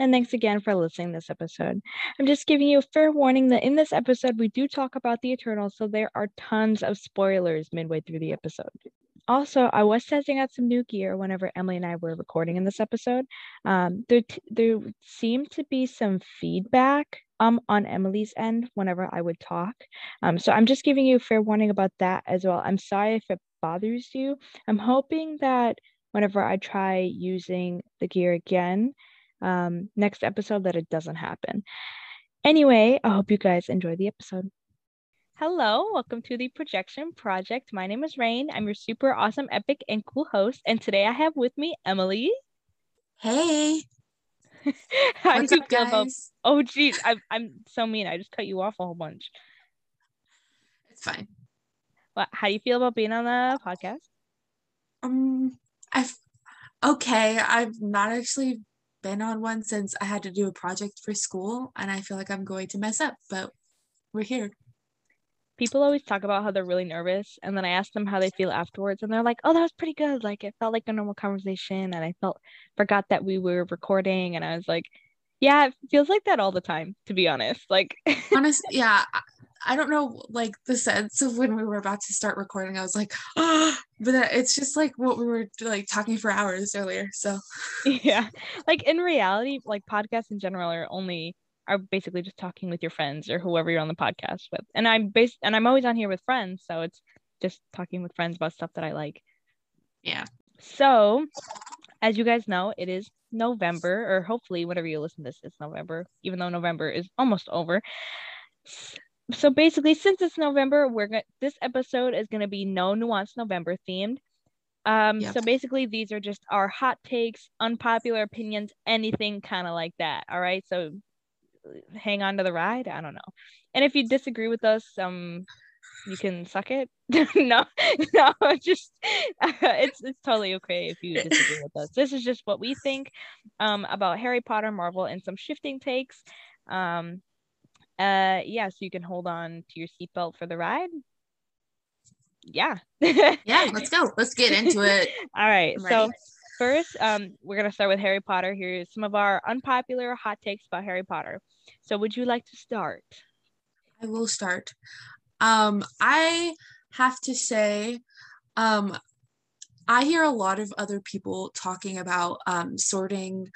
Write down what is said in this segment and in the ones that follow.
and thanks again for listening this episode. I'm just giving you a fair warning that in this episode we do talk about the Eternals, so there are tons of spoilers midway through the episode. Also, I was testing out some new gear whenever Emily and I were recording in this episode. Um, there, t- there seemed to be some feedback um on Emily's end whenever I would talk. Um, so I'm just giving you a fair warning about that as well. I'm sorry if it bothers you. I'm hoping that whenever I try using the gear again, um, next episode that it doesn't happen. Anyway, I hope you guys enjoy the episode. Hello, welcome to the Projection Project. My name is Rain. I'm your super awesome, epic, and cool host. And today I have with me Emily. Hey. How What's do you up, feel about? Oh, geez, I'm I'm so mean. I just cut you off a whole bunch. It's fine. What? How do you feel about being on the podcast? Um, I've okay. I've not actually been on one since I had to do a project for school, and I feel like I'm going to mess up, but we're here. People always talk about how they're really nervous, and then I ask them how they feel afterwards, and they're like, "Oh, that was pretty good. Like it felt like a normal conversation, and I felt forgot that we were recording." And I was like, "Yeah, it feels like that all the time, to be honest." Like, Honest, yeah. I, don't know, like the sense of when we were about to start recording. I was like, ah, but it's just like what we were like talking for hours earlier. So yeah, like in reality, like podcasts in general are only are basically just talking with your friends or whoever you're on the podcast with. And I'm based and I'm always on here with friends, so it's just talking with friends about stuff that I like. yeah, So, as you guys know, it is November, or hopefully, whenever you listen to this, it's November, even though November is almost over. So basically, since it's November, we're gonna this episode is gonna be no nuance November themed. Um, Yep. so basically, these are just our hot takes, unpopular opinions, anything kind of like that. All right, so hang on to the ride. I don't know, and if you disagree with us, um, you can suck it. no, no, just it's it's totally okay if you disagree with us. This is just what we think um about Harry Potter, Marvel, and some shifting takes. Um, uh, yeah, so you can hold on to your seatbelt for the ride. Yeah. yeah. Let's go. Let's get into it. All right. So first, um, we're gonna start with Harry Potter. Here's some of our unpopular hot takes about Harry Potter. So, would you like to start? I will start. Um, I have to say, um, I hear a lot of other people talking about um, sorting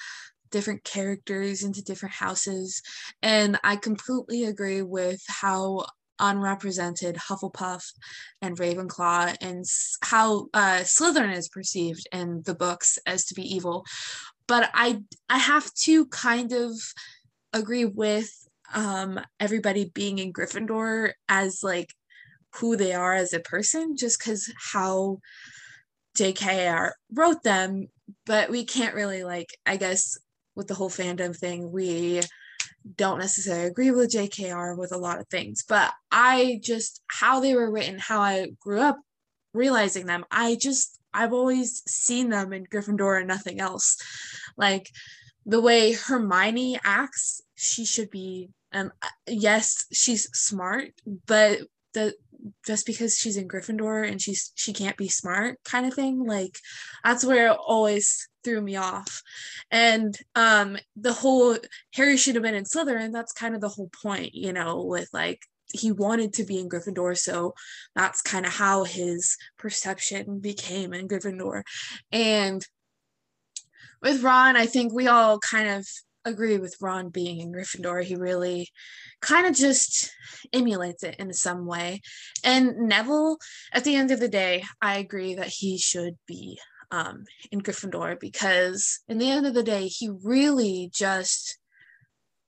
different characters into different houses, and I completely agree with how unrepresented Hufflepuff and Ravenclaw and how uh, Slytherin is perceived in the books as to be evil. But I I have to kind of agree with um everybody being in Gryffindor as like who they are as a person just cuz how JKR wrote them but we can't really like I guess with the whole fandom thing we don't necessarily agree with JKR with a lot of things but I just how they were written how I grew up realizing them I just I've always seen them in Gryffindor and nothing else. Like the way Hermione acts, she should be um yes, she's smart, but the just because she's in Gryffindor and she's she can't be smart kind of thing, like that's where it always threw me off. And um the whole Harry should have been in Slytherin, that's kind of the whole point, you know, with like he wanted to be in Gryffindor, so that's kind of how his perception became in Gryffindor. And with Ron, I think we all kind of agree with Ron being in Gryffindor. He really kind of just emulates it in some way. And Neville, at the end of the day, I agree that he should be um, in Gryffindor because, in the end of the day, he really just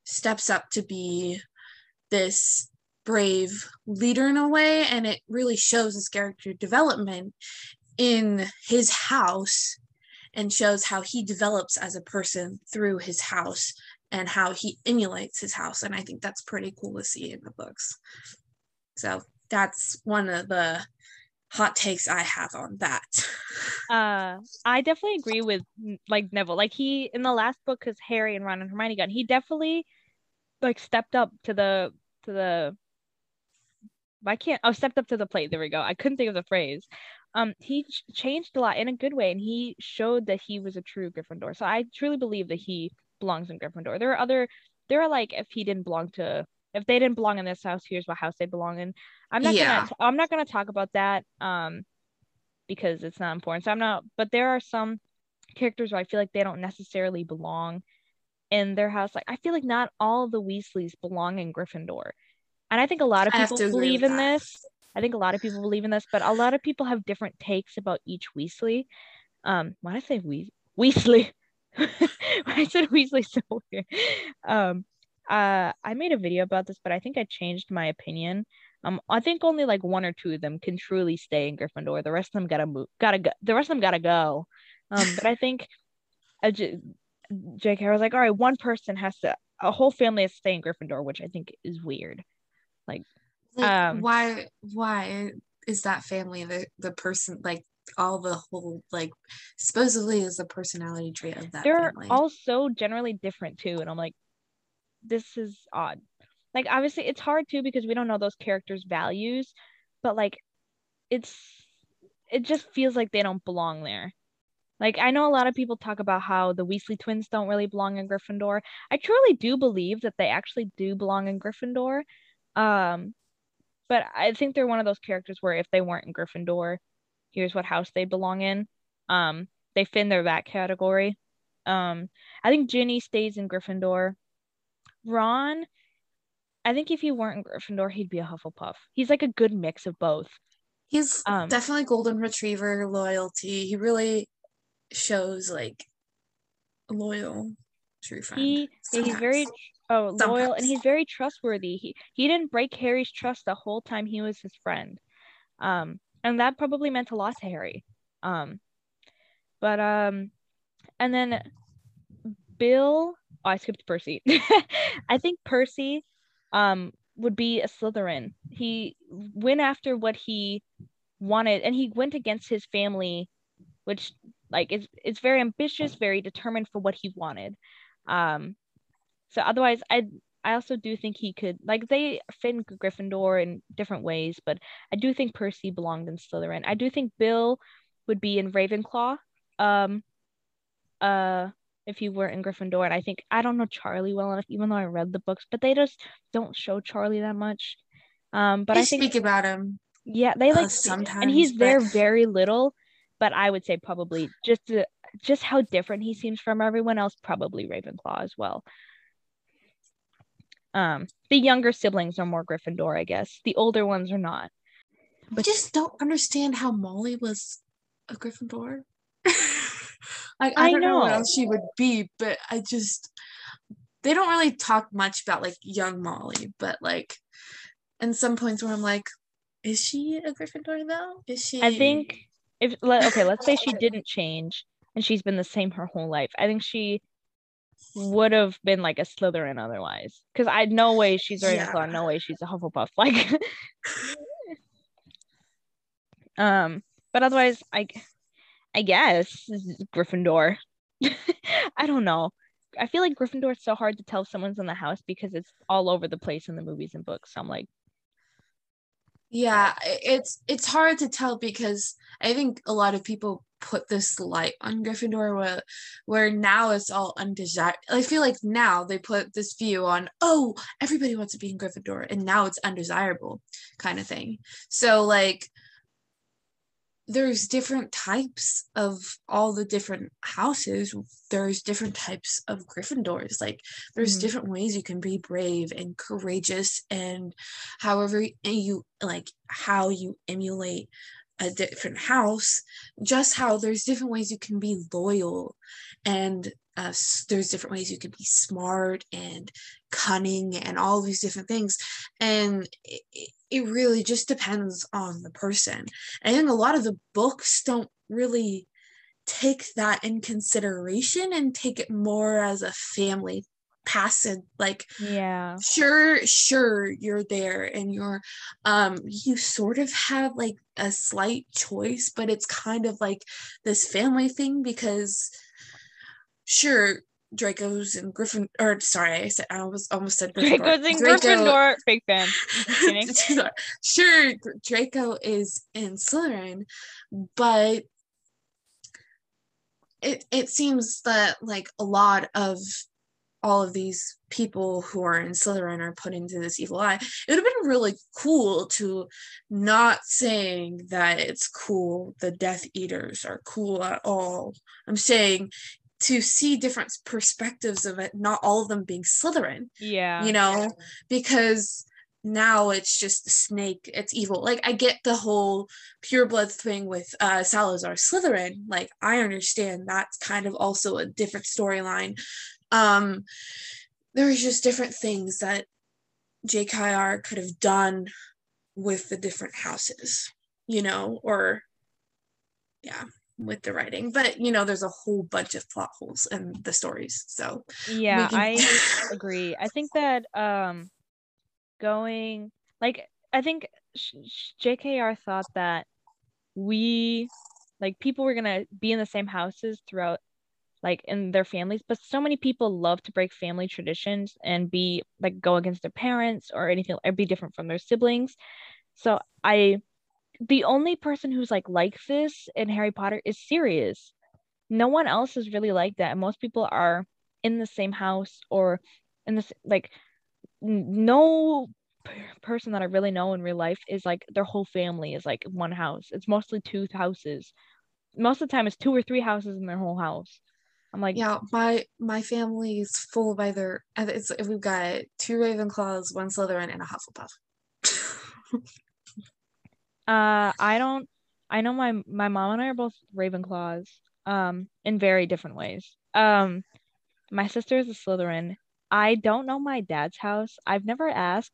steps up to be this brave leader in a way, and it really shows his character development in his house and shows how he develops as a person through his house and how he emulates his house. And I think that's pretty cool to see in the books. So that's one of the hot takes I have on that. Uh, I definitely agree with like Neville. Like he in the last book, because Harry and Ron and Hermione got, he definitely like stepped up to the to the. I can't. Oh, stepped up to the plate. There we go. I couldn't think of the phrase. Um, he ch- changed a lot in a good way, and he showed that he was a true Gryffindor. So I truly believe that he belongs in Gryffindor. There are other there are like if he didn't belong to if they didn't belong in this house, here's what house they belong in. I'm not Yeah. gonna I'm not gonna talk about that um because it's not important. So I'm not but there are some characters where I feel like they don't necessarily belong in their house. Like I feel like not all of the Weasleys belong in Gryffindor. And I think a lot of people believe in that. this. I think a lot of people believe in this, but a lot of people have different takes about each Weasley. Um, why did I say Weas- Weasley? I said Weasley so weird. Um, uh, I made a video about this, but I think I changed my opinion. Um, I think only like one or two of them can truly stay in Gryffindor. The rest of them gotta move, gotta go. The rest of them gotta go. Um, but I think, uh, J- J.K. was like, all right, one person has to, a whole family has to stay in Gryffindor, which I think is weird. Like, Um, why why is that family the the person like all the whole like supposedly is the personality trait of that they're family? all so generally different too and i'm like this is odd. Like obviously it's hard too because we don't know those characters values but like it's it just feels like they don't belong there. Like i know a lot of people talk about how the weasley twins don't really belong in gryffindor. I truly do believe that they actually do belong in gryffindor um but i think they're one of those characters where if they weren't in gryffindor here's what house they belong in um they fit in their that category um I think Ginny stays in Gryffindor. Ron, I think if he weren't in Gryffindor, he'd be a Hufflepuff. He's like a good mix of both. He's Um, definitely golden retriever loyalty. He really shows like loyal true friend. He yeah, he's very sometimes. oh loyal and he's very trustworthy. He he didn't break Harry's trust the whole time he was his friend. Um and that probably meant a lot to Harry. Um but um and then Bill oh, I skipped Percy. I think Percy um would be a Slytherin. He went after what he wanted and he went against his family which like is it's very ambitious, very determined for what he wanted. Um so otherwise I I also do think he could like they fit in Gryffindor in different ways, but I do think Percy belonged in Slytherin. I do think Bill would be in Ravenclaw. Um uh if he were in Gryffindor, and I think I don't know Charlie well enough, even though I read the books, but they just don't show Charlie that much. Um, but They I think speak about him. yeah, they uh, like sometimes, and he's there very little. But I would say probably just to, just how different he seems from everyone else, probably Ravenclaw as well. Um, the younger siblings are more Gryffindor, I guess. The older ones are not. I just don't understand how Molly was a Gryffindor. like I, I don't know. what else she would be, but I just they don't really talk much about like young Molly, but like and some points where I'm like, is she a Gryffindor though? Is she I think if okay, let's say she didn't change and she's been the same her whole life. I think she would have been like a Slytherin otherwise. Because I no way she's a Yeah. No way she's a Hufflepuff. Like, um, but otherwise, I, I guess Gryffindor. I don't know. I feel like Gryffindor is so hard to tell if someone's in the house because it's all over the place in the movies and books. So I'm like, Yeah, it's it's hard to tell because I think a lot of people put this light on Gryffindor where where now it's all undesirable. I feel like now they put this view on, oh, everybody wants to be in Gryffindor, and now it's undesirable kind of thing. So like there's different types of all the different houses. There's different types of Gryffindors. Like there's Mhm. different ways you can be brave and courageous and however you like how you emulate a different house just how there's different ways you can be loyal and uh, there's different ways you can be smart and cunning and all these different things. And it, it- really just depends on the person. I think a lot of the books don't really take that in consideration and take it more as a family passive like yeah, sure sure you're there and you're um you sort of have like a slight choice but it's kind of like this family thing because sure draco's and griffin or sorry i said i was almost said Gryffindor. Draco's in Draco- Gryffindor. Big fan. Sure draco is in slytherin but it it seems that like a lot of all of these people who are in Slytherin are put into this evil eye. It would have been really cool to not saying that it's cool, the Death Eaters are cool at all. I'm saying to see different perspectives of it, not all of them being Slytherin. Yeah. You know, because now it's just the snake it's evil like i get the whole pure blood thing with uh salazar slytherin like i understand that's kind of also a different storyline um there's just different things that jkr could have done with the different houses you know or yeah with the writing. But you know there's a whole bunch of plot holes in the stories so yeah can- i agree. I think that um going like I think JKR thought that we like people were gonna be in the same houses throughout like in their families but so many people love to break family traditions and be like go against their parents or anything or be different from their siblings so i the only person who's like like this in harry potter is sirius no one else is really like that most people are in the same house or in this like no person that I really know in real life is like their whole family is like one house. It's mostly two houses. Most of the time, it's two or three houses in their whole house. I'm like, yeah, my my family is full of either. It's we've got two Ravenclaws, one Slytherin, and a Hufflepuff. uh, I don't. I know my my mom and I are both Ravenclaws. Um, in very different ways. Um, my sister is a Slytherin, I don't know my dad's house. I've never asked.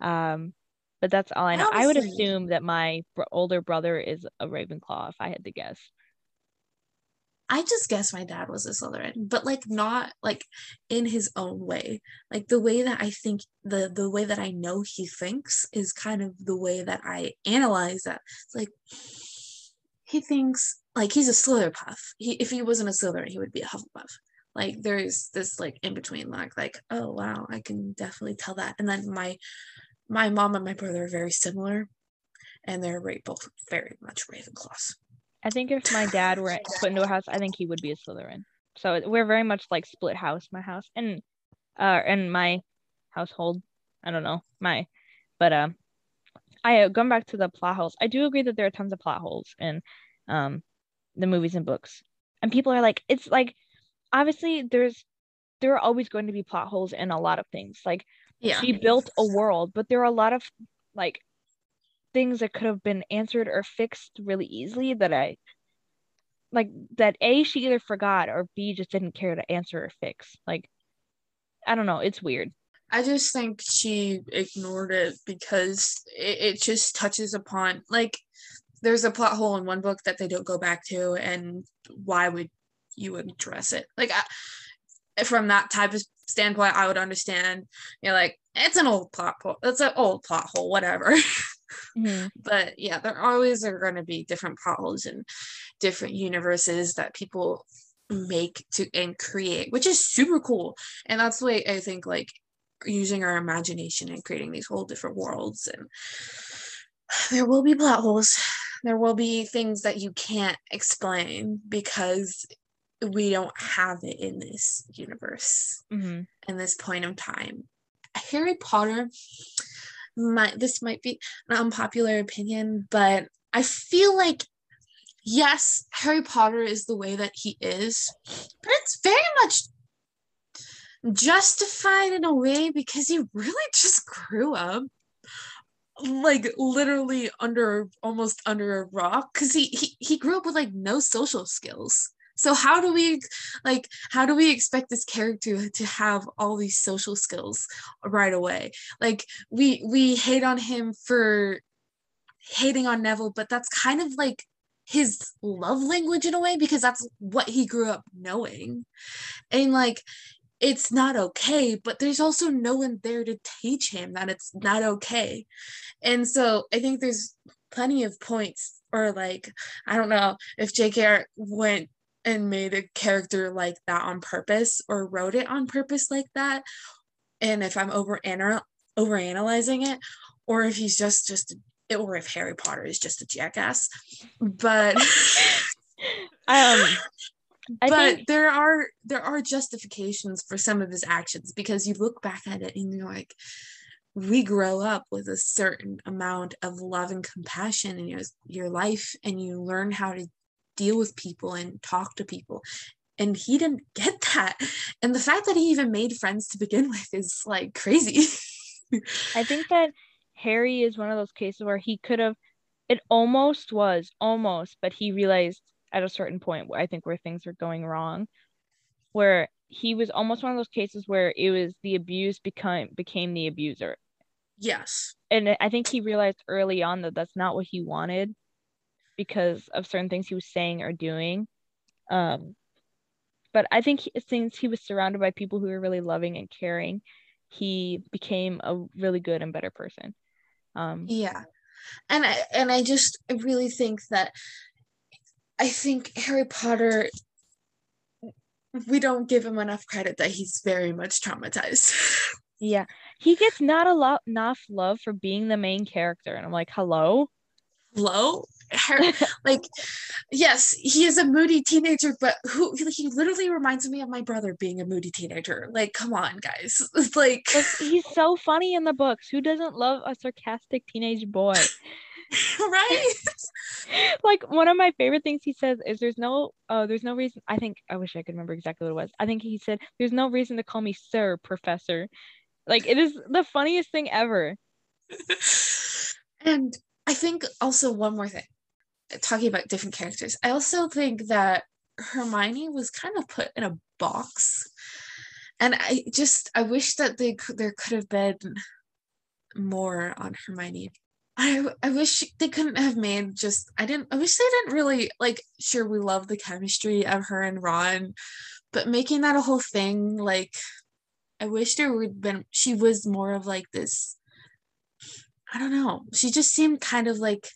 Um, but that's all I know. I would assume that my br- older brother is a Ravenclaw if I had to guess. I just guess my dad was a Slytherin, but like not like in his own way. Like the way that I think the the way that I know he thinks is kind of the way that I analyze that. It's like he thinks like he's a Slytherpuff. He if he wasn't a Slytherin, he would be a Hufflepuff like there's this like in between like like oh wow i can definitely tell that and then my my mom and my brother are very similar and they're both very much ravenclaws i think if my dad were put into a house i think he would be a slytherin so we're very much like split house my house and uh and my household i don't know my but um i uh, going back to the plot holes i do agree that there are tons of plot holes in um the movies and books and people are like it's like obviously there's there are always going to be plot holes in a lot of things. Like yeah. she built a world, but there are a lot of like things that could have been answered or fixed really easily that I like that A she either forgot or B just didn't care to answer or fix. Like I don't know, it's weird. I just think she ignored it because it, it just touches upon like there's a plot hole in one book that they don't go back to and why would you address it. Like I, from that type of standpoint, I would understand. You know, like it's an old plot hole. It's an old plot hole, whatever. Mm-hmm. but yeah, there always are going to be different holes in different universes that people make to and create, which is super cool. And that's the way I think like using our imagination and creating these whole different worlds and there will be plot holes there will be things that you can't explain because we don't have it in this universe mm-hmm. in this point of time harry potter might this might be an unpopular opinion but i feel like yes harry potter is the way that he is but it's very much justified in a way because he really just grew up like literally under almost under a rock because he, he he grew up with like no social skills so how do we like how do we expect this character to have all these social skills right away? Like we we hate on him for hating on Neville, but that's kind of like his love language in a way because that's what he grew up knowing. And like it's not okay, but there's also no one there to teach him that it's not okay. And so I think there's plenty of points or like I don't know if JKR went and made a character like that on purpose or wrote it on purpose like that. And if i'm over over analyzing it or if he's just just or if harry potter is just a jackass. But um I but think there are there are justifications for some of his actions because you look back at it and you're like we grow up with a certain amount of love and compassion in your, your life and you learn how to deal with people and talk to people. And he didn't get that. And the fact that he even made friends to begin with is like crazy. I think that Harry is one of those cases where he could have it almost was almost but he realized at a certain point I think where things were going wrong where he was almost one of those cases where it was the abuse become became the abuser. Yes. And I think he realized early on that that's not what he wanted because of certain things he was saying or doing. Um, but I think he, since he was surrounded by people who were really loving and caring, he became a really good and better person. Um, yeah, and I and I just I really think that I think Harry Potter we don't give him enough credit that he's very much traumatized. yeah, he gets not a lot enough love for being the main character, and I'm like, hello, hello, like yes he is a moody teenager but who he literally reminds me of my brother being a moody teenager. Like come on guys. It's like he's so funny in the books. Who doesn't love a sarcastic teenage boy? Right? Like one of my favorite things he says is there's no uh there's no reason i think i wish i could remember exactly what it was. I think he said there's no reason to call me sir professor. Like it is the funniest thing ever. And i think also one more thing talking about different characters, I also think that Hermione was kind of put in a box. And I just I wish that they there could have been more on Hermione. I I wish they couldn't have made just I didn't I wish they didn't really like sure we love the chemistry of her and Ron, but making that a whole thing like I wish there would been she was more of like this I don't know. She just seemed kind of like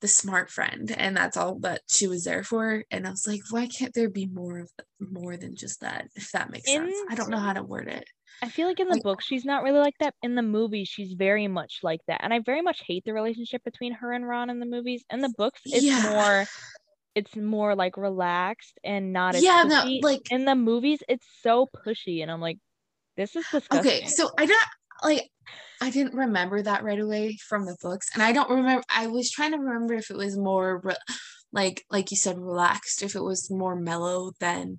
the smart friend and that's all that she was there for and i was like why can't there be more of more than just that if that makes in, sense? I don't know how to word it. I feel like in the like, book she's not really like that. In the movies she's very much like that and i very much hate the relationship between her and ron in the movies. And the books it's yeah. more it's more like relaxed and not as yeah pushy. no like in the movies it's so pushy and i'm like this is disgusting. okay so i don't like I didn't remember that right away from the books, and I don't remember. I was trying to remember if it was more re- like like you said relaxed, if it was more mellow than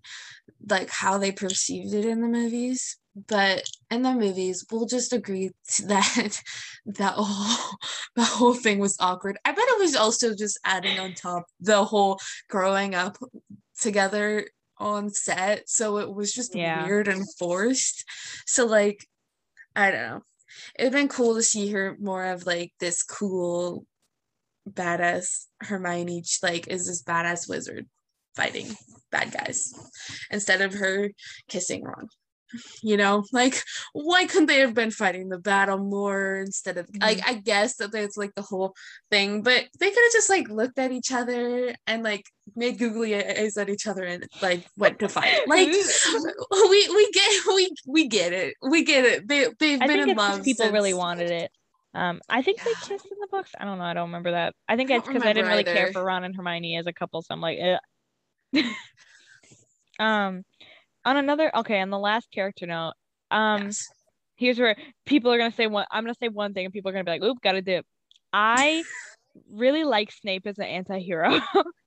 like how they perceived it in the movies. But in the movies, we'll just agree that that whole the whole thing was awkward. I bet it was also just adding on top the whole growing up together on set, so it was just yeah. weird and forced. So like I don't know. It'd been cool to see her more of like this cool badass Hermione like is this badass wizard fighting bad guys instead of her kissing Ron you know like why couldn't they have been fighting the battle more instead of mm-hmm. like i guess that there's like the whole thing but they could have just like looked at each other and like made googly eyes at each other and like went to fight like we we get we we get it we get it they, they've I been in love people since... really wanted it um, I think they kissed in the books. I don't know. I don't remember that. I think it's because I didn't really either. care for Ron and Hermione as a couple, so I'm like, um, on another okay on the last character note um yes. here's where people are gonna say one i'm gonna say one thing and people are gonna be like oop gotta dip. I really like snape as an anti-hero.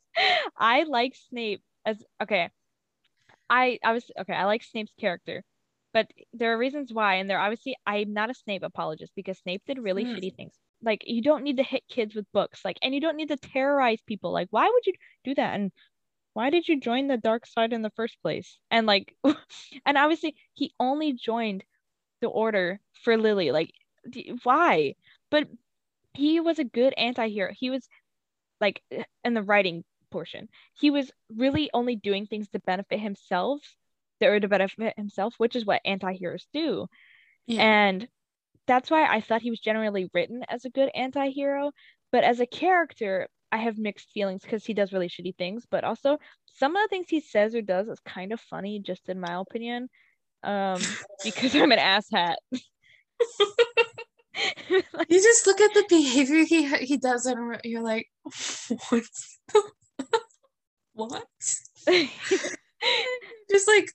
I like snape as okay. I i was okay i like snape's character but there are reasons why and there obviously i'm not a snape apologist because snape did really mm. shitty things. Like you don't need to hit kids with books like and you don't need to terrorize people. Like why would you do that? And why did you join the dark side in the first place? And like, and obviously he only joined the order for Lily. Like, why? But he was a good anti-hero. He was like in the writing portion. He was really only doing things to benefit himself, or to benefit himself, which is what anti-heroes do. Yeah. And that's why I thought he was generally written as a good anti-hero. But as a character, I have mixed feelings because he does really shitty things, but also some of the things he says or does is kind of funny, just in my opinion. Um, because I'm an asshat. like, you just look at the behavior he he does, and you're like, what? what? just like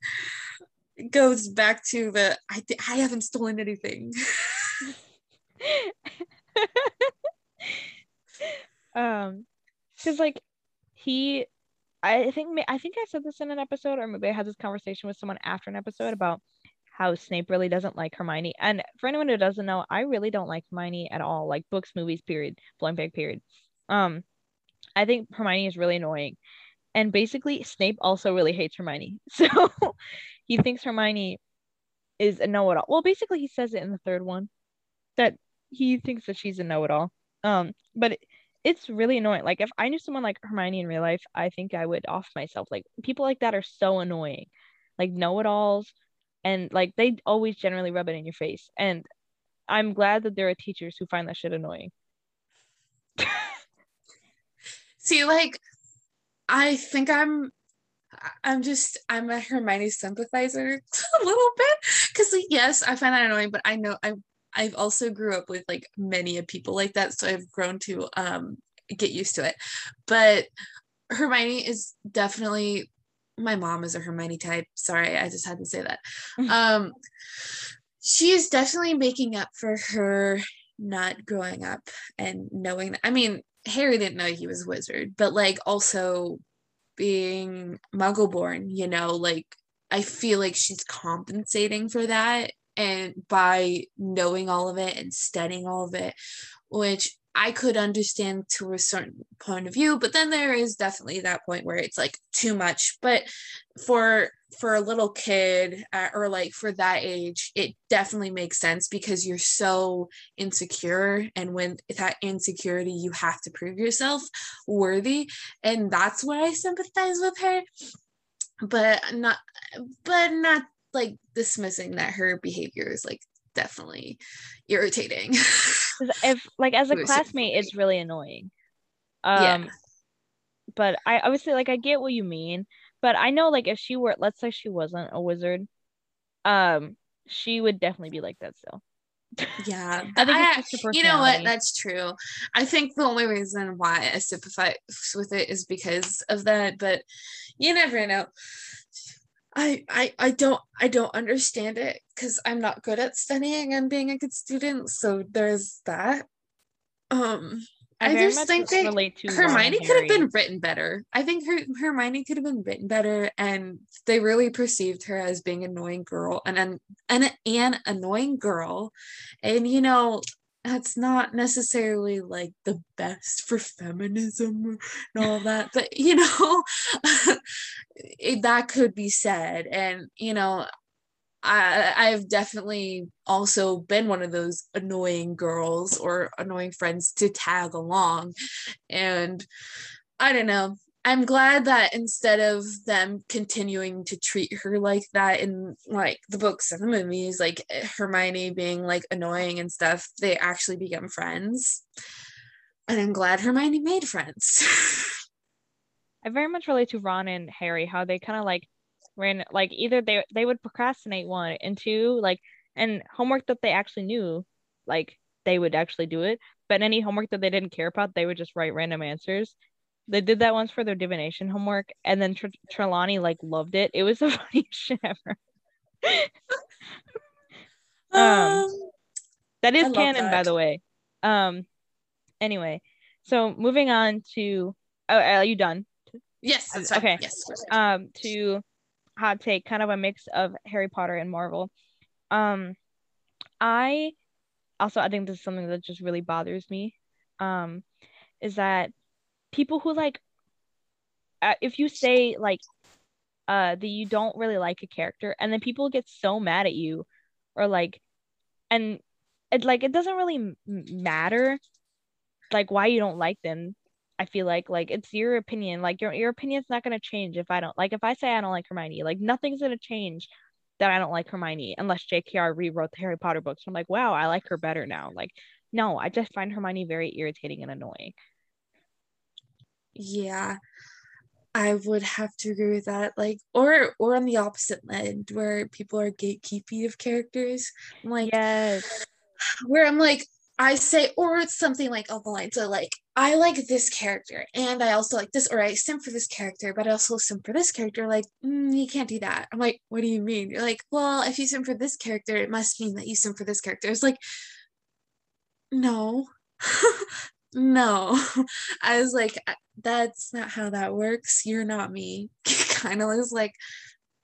goes back to the I th- I haven't stolen anything. Um, because like he, I think I think I said this in an episode, or maybe I had this conversation with someone after an episode about how Snape really doesn't like Hermione. And for anyone who doesn't know, I really don't like Hermione at all. Like books, movies, period, blank bag, period. Um, I think Hermione is really annoying. And basically, Snape also really hates Hermione. So he thinks Hermione is a know it all. Well, basically, he says it in the third one that he thinks that she's a know it all. Um, but it, it's really annoying. Like, if I knew someone like Hermione in real life, I think I would off myself. Like, people like that are so annoying. Like, know it alls. And like, they always generally rub it in your face. And I'm glad that there are teachers who find that shit annoying. See, like, I think I'm I'm just I'm a Hermione sympathizer a little bit because yes, I find that annoying, but I know I I've also grew up with like many of people like that, so I've grown to um get used to it. But Hermione is definitely my mom is a Hermione type. Sorry, I just had to say that. um she is definitely making up for her not growing up and knowing that. I mean, Harry didn't know he was a wizard, but like also being muggle born, you know, like I feel like she's compensating for that and by knowing all of it and studying all of it, which I could understand to a certain point of view, but then there is definitely that point where it's like too much. But for for a little kid uh, or like for that age, it definitely makes sense because you're so insecure, and when that insecurity, you have to prove yourself worthy, and that's why I sympathize with her. But not, but not like dismissing that her behavior is like definitely irritating. if like as a classmate, it's really annoying. Um, yeah. but I obviously like I get what you mean, but I know like if she were, let's say she wasn't a wizard, um, she would definitely be like that still. Yeah, I think I, you know what? That's true. I think the only reason why I sympathize with it is because of that, but you never know. I, I I don't I don't understand it because I'm not good at studying and being a good student. So there's that. Um I, I just think that Hermione could have been written better. I think her Hermione could have been written better, and they really perceived her as being an annoying girl and an an, an annoying girl, and you know that's not necessarily like the best for feminism and all that but you know it, that could be said and you know I, I've definitely also been one of those annoying girls or annoying friends to tag along. And I don't know. I'm glad that instead of them continuing to treat her like that in like the books and the movies, like Hermione being like annoying and stuff, they actually become friends. And I'm glad Hermione made friends. I very much relate to Ron and Harry, how they kind of like ran like either they they would procrastinate one and two, like and homework that they actually knew, like they would actually do it. But any homework that they didn't care about, they would just write random answers they did that once for their divination homework, and then Tr- Trelawney like loved it. It was the funniest shit ever. um, um, that is canon, that. by the way. Um, anyway, so moving on to. Oh, are you done? Yes. okay. Yes. Um, to hot take, kind of a mix of Harry Potter and Marvel. Um, I also I think this is something that just really bothers me. Um, is that people who like uh, if you say like uh that you don't really like a character and then people get so mad at you or like and it like it doesn't really matter like why you don't like them i feel like like it's your opinion like your your opinion's not going to change if i don't like if i say i don't like hermione like nothing's going to change that i don't like hermione unless jkr rewrote the harry potter books. I'm like wow i like her better now. Like no i just find hermione very irritating and annoying yeah i would have to agree with that like or or on the opposite end where people are gatekeeping of characters I'm like yes where i'm like i say or it's something like on the lines of like I like this character and I also like this, or I sim for this character, but I also sim for this character. Like, mm, you can't do that. I'm like, what do you mean? You're like, well, if you sim for this character, it must mean that you sim for this character. It's like, no, no. I was like, that's not how that works. You're not me. kind of was like,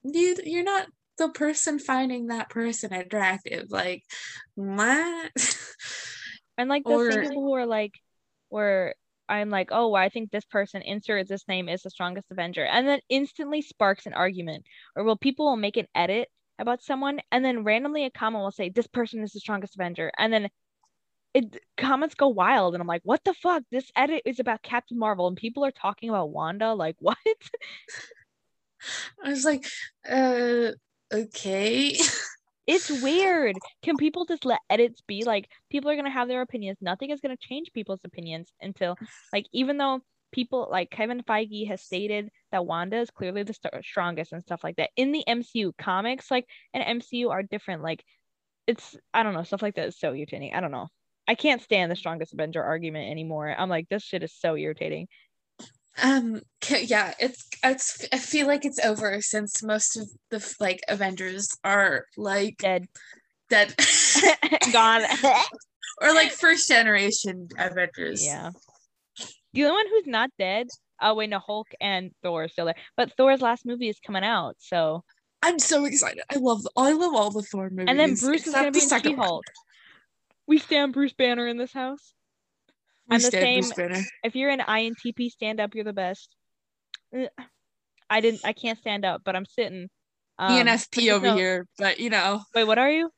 you, you're not the person finding that person attractive. Like, what? And like those or, people who are like, where I'm like, oh, well, I think this person insert this name is the strongest Avenger, and then instantly sparks an argument. Or will people will make an edit about someone, and then randomly a comment will say this person is the strongest Avenger, and then it comments go wild, and I'm like, what the fuck? This edit is about Captain Marvel, and people are talking about Wanda. Like what? I was like, uh, okay. It's weird. Can people just let edits be? Like, people are going to have their opinions. Nothing is going to change people's opinions until, like, even though people like Kevin Feige has stated that Wanda is clearly the st- strongest and stuff like that. In the MCU comics, like, and MCU are different. Like, it's, I don't know, stuff like that is so irritating. I don't know. I can't stand the strongest Avenger argument anymore. I'm like, this shit is so irritating. Um yeah it's it's i feel like it's over since most of the like avengers are like dead. dead. Gone. Or like first generation avengers. Yeah. The only one who's not dead oh wait no hulk and thor are still there but thor's last movie is coming out so i'm so excited. I love i love all the thor movies and then bruce is gonna be in she-hulk we stand bruce banner in this house I'm the same. If you're an INTP stand up, you're the best. I didn't. I can't stand up, but I'm sitting. Um, ENFP over no. here, but you know. Wait, what are you?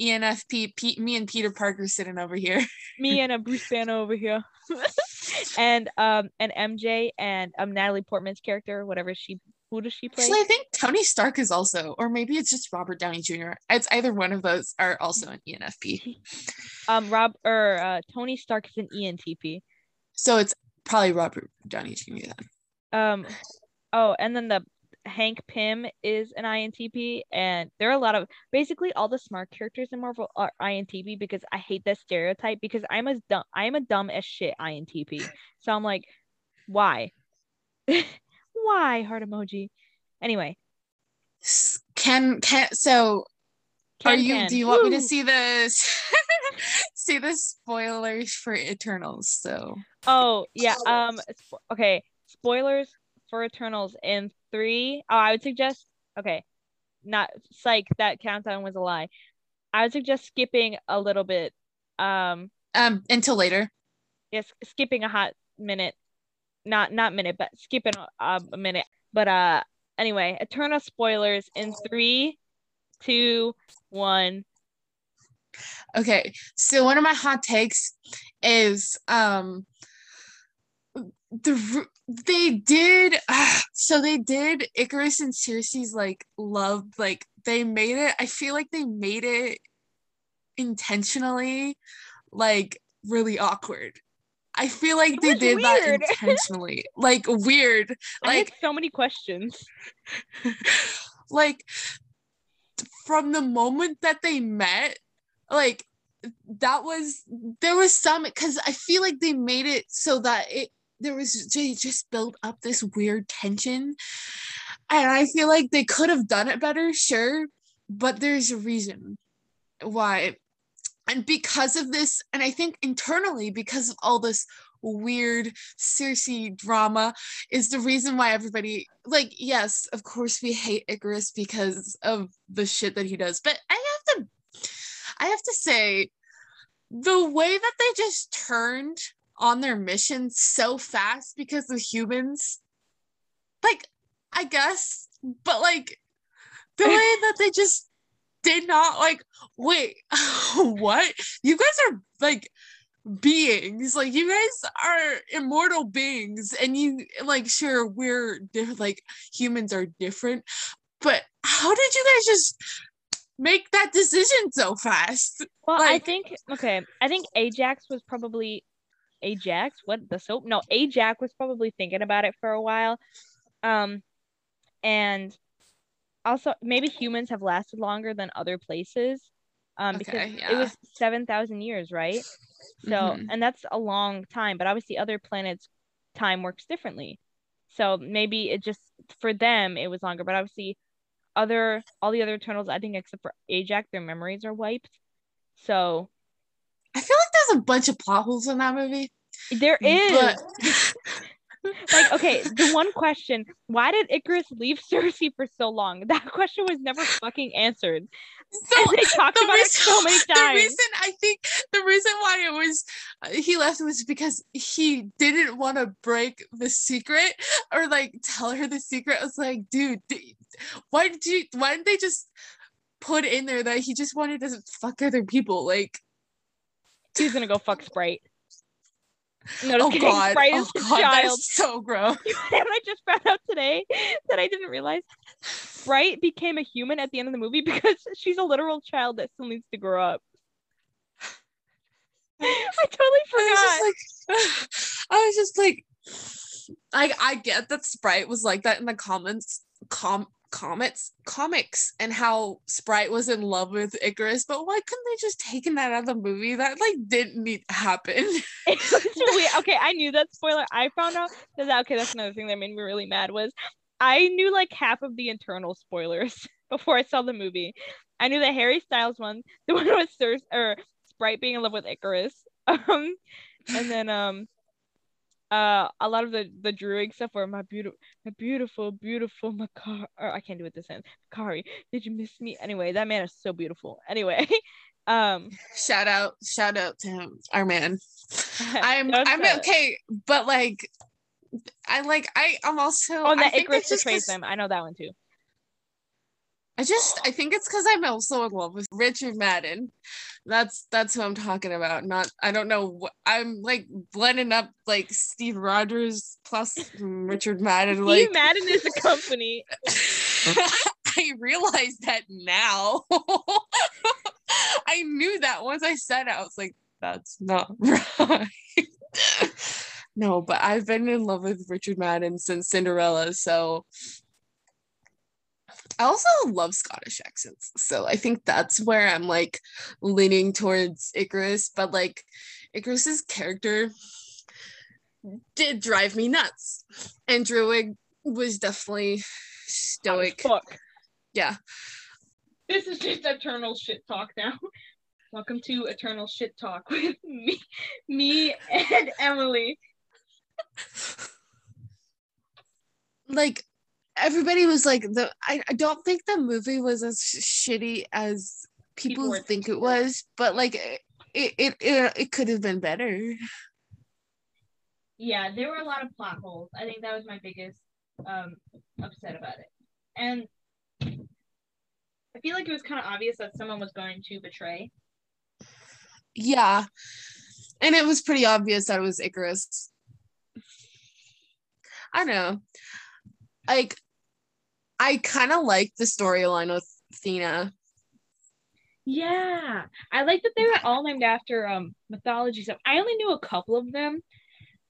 ENFP. P- me and Peter Parker sitting over here. me and a Bruce Banner over here. and um and MJ and um Natalie Portman's character, whatever she who does she play? Actually, I think Tony Stark is also, or maybe it's just Robert Downey Jr. It's either one of those are also an ENFP. Um, Rob or uh, Tony Stark is an ENTP. So it's probably Robert Downey Jr. then. Um, oh, and then the Hank Pym is an INTP, and there are a lot of basically all the smart characters in Marvel are INTP because I hate that stereotype because I'm a dumb I am a dumb as shit INTP. So I'm like, why? why heart emoji. Anyway. Can can so can, are you can. do you want Woo. me to see this? See the spoilers for eternals so. Oh yeah um okay spoilers for eternals in three oh i would suggest okay not psych that countdown was a lie. I would suggest skipping a little bit um um until later. yes skipping a hot minute not not minute, but skipping a, a minute. But uh, anyway, Eternal spoilers in three, two, one. Okay, so one of my hot takes is um the they did uh, so they did Ikaris and Sersi's like love like they made it I feel like they made it intentionally like really awkward I feel like they did weird. that intentionally. like weird. Like so many questions. like from the moment that they met, like that was there was some because I feel like they made it so that it there was they just built up this weird tension. And I feel like they could have done it better, sure, but there's a reason why and because of this and i think internally because of all this weird Sersi drama is the reason why everybody like yes of course we hate Ikaris because of the shit that he does but I have to I have to say the way that they just turned on their mission so fast because of humans like I guess but like the way that they just did not like wait what? You guys are like beings. Like you guys are immortal beings and you like sure we're like humans are different but how did you guys just make that decision so fast? Well like, i think okay i think ajax was probably ajax? What the soap? No ajax was probably thinking about it for a while um and also maybe humans have lasted longer than other places um okay, because yeah. it was 7000 years right So, Mhm. and that's a long time, but obviously other planets time works differently. So maybe it just for them it was longer, but obviously other all the other Eternals, I think except for Ajax, their memories are wiped. So I feel like there's a bunch of plot holes in that movie. there is But like okay, the one question, why did Ikaris leave Sersi for so long? That question was never fucking answered. so and they talked the about it so reason- many The reason I think the reason why it was uh, he left was because he didn't want to break the secret or like tell her the secret. I was like, dude, d- why did you? Why didn't they just put in there that he just wanted to fuck other people? Like, He's gonna go fuck Sprite. No, oh kidding. god, Sprite oh god, child. that's so gross. and I just found out today that I didn't realize Sprite became a human at the end of the movie because she's a literal child that still needs to grow up. I totally I forgot. was just like, I was just like, I I get that Sprite was like that in the comments, com comments, comics, and how Sprite was in love with Ikaris, but why couldn't they just taken that out of the movie? That like didn't need happen. Okay, I knew that spoiler. I found out that okay, that's another thing that made me really mad was I knew like half of the internal spoilers before I saw the movie. I knew the Harry Styles one, the one with Cer- or Sprite being in love with Ikaris. Um and then um uh a lot of the the Druig stuff were my beautiful my beautiful beautiful Makkari or I can't do it this end Makkari. Did you miss me? Anyway that man is so beautiful. Anyway um shout out, shout out to him, our man. I'm I'm okay, but like. I like I I'm also oh that Ikaris just them. I know that one too I just I think it's because I'm also in love with Richard Madden. That's that's who I'm talking about. Not I don't know. I'm like blending up like Steve Rogers plus Richard Madden. Steve Like Madden is a company I realized that now. I knew that once I said it. I was like, that's not right. no, but I've been in love with Richard Madden since Cinderella, so I also love Scottish accents. So I think that's where I'm like leaning towards Ikaris, but like Ikaris's character did drive me nuts. And Druig was definitely stoic. fuck Yeah. this is just eternal shit talk now welcome to eternal shit talk with me me and Emily Like everybody was like the I, I don't think the movie was as shitty as people, People think it was, but like it it it, it could have been better. yeah there were a lot of plot holes I think that was my biggest um upset about it and I feel like it was kind of obvious that someone was going to betray Yeah. And it was pretty obvious that it was Ikaris. I don't know. Like I kind of like the storyline with Athena. Yeah, I like that they were all named after um mythology stuff. I only knew a couple of them,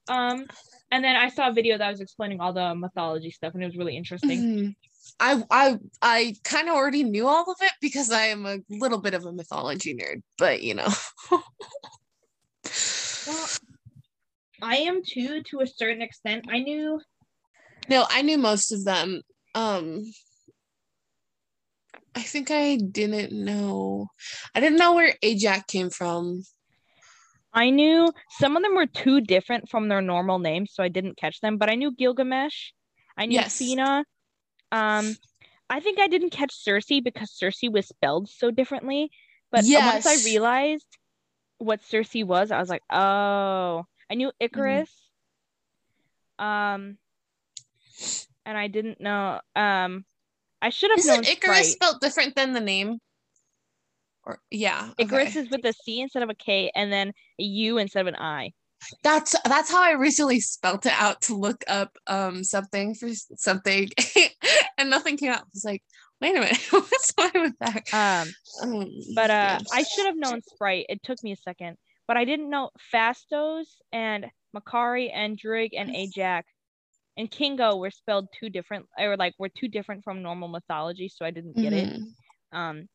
um, and then I saw a video that was explaining all the mythology stuff, and it was really interesting. Mhm. I I I kind of already knew all of it because I am a little bit of a mythology nerd, but you know. Well, I am too, to a certain extent. I knew No, I knew most of them. Um I think I didn't know. I didn't know where Ajax came from. I knew some of them were too different from their normal names, so I didn't catch them. But I knew Gilgamesh. I knew Yes. Um, I think I didn't catch Sersi because Sersi was spelled so differently. But once I realized what Sersi was, I was like, oh, I knew Icarus. Um, and I didn't know. Um, I should have known Isn't Icarus Sprite. spelled different than the name? Or yeah. Icarus okay. is with a C instead of a K, and then a U instead of an I. That's that's how I recently spelt it out to look up um something for something and nothing came out. I was like, wait a minute, what's going with that? Um, Um, but uh. I should have known Sprite. It took me a second, but I didn't know Phastos and Makkari and Druig and Ajax and Kingo were spelled two different, or like were two different from normal mythology, so I didn't get it. Mhm. Um,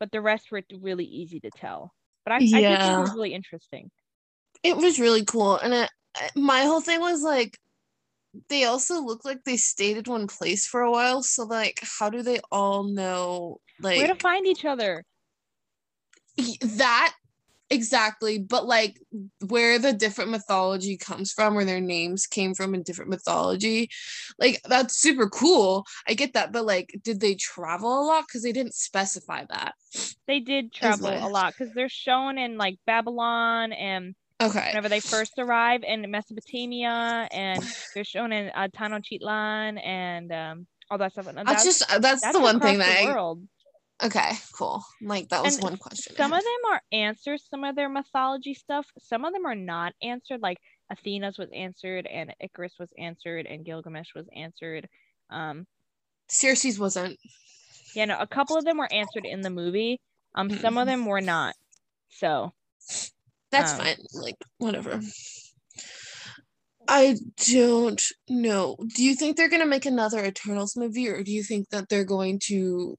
but the rest were really easy to tell. But I, I think it was really interesting. It was really cool. And it, my whole thing was like, they also look like they stayed in one place for a while. So, like, how do they all know, like, Where to find each other? that exactly but like where the different mythology comes from where their names came from in different mythology like that's super cool i get that but like did they travel a lot because they didn't specify that They did travel a lot because they're shown in like Babylon and okay whenever they first arrive in Mesopotamia, and they're shown in uh, Tenochtitlan and um, all that stuff. And that's just uh, that's, that's the one thing that the I, world. Okay cool like that was And one question Some of them are answers. Some of their mythology stuff. Some of them are not answered. Like Athena's was answered, and Icarus was answered, and Gilgamesh was answered. Um, Circe's wasn't yeah, no, a couple of them were answered in the movie. Um, some of them were not. So that's Um, fine like whatever I don't know. Do you think they're gonna make another Eternals movie, or do you think that they're going to?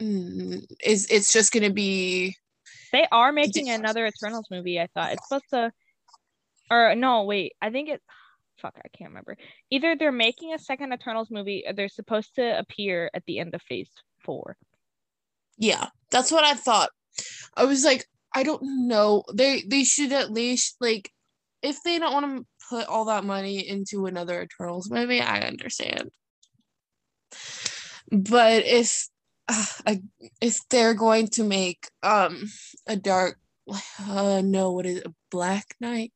Mm, is it's just gonna be? they are making another Eternals movie. I thought it's supposed to, or no, wait, I think it. Fuck, I can't remember. Either they're making a second Eternals movie, or they're supposed to appear at the end of Phase Four. Yeah, that's what I thought. I was like, I don't know. They they should at least like, if they don't want to put all that money into another Eternals movie, I understand. But if uh, if they're going to make um a dark uh no what is it black knight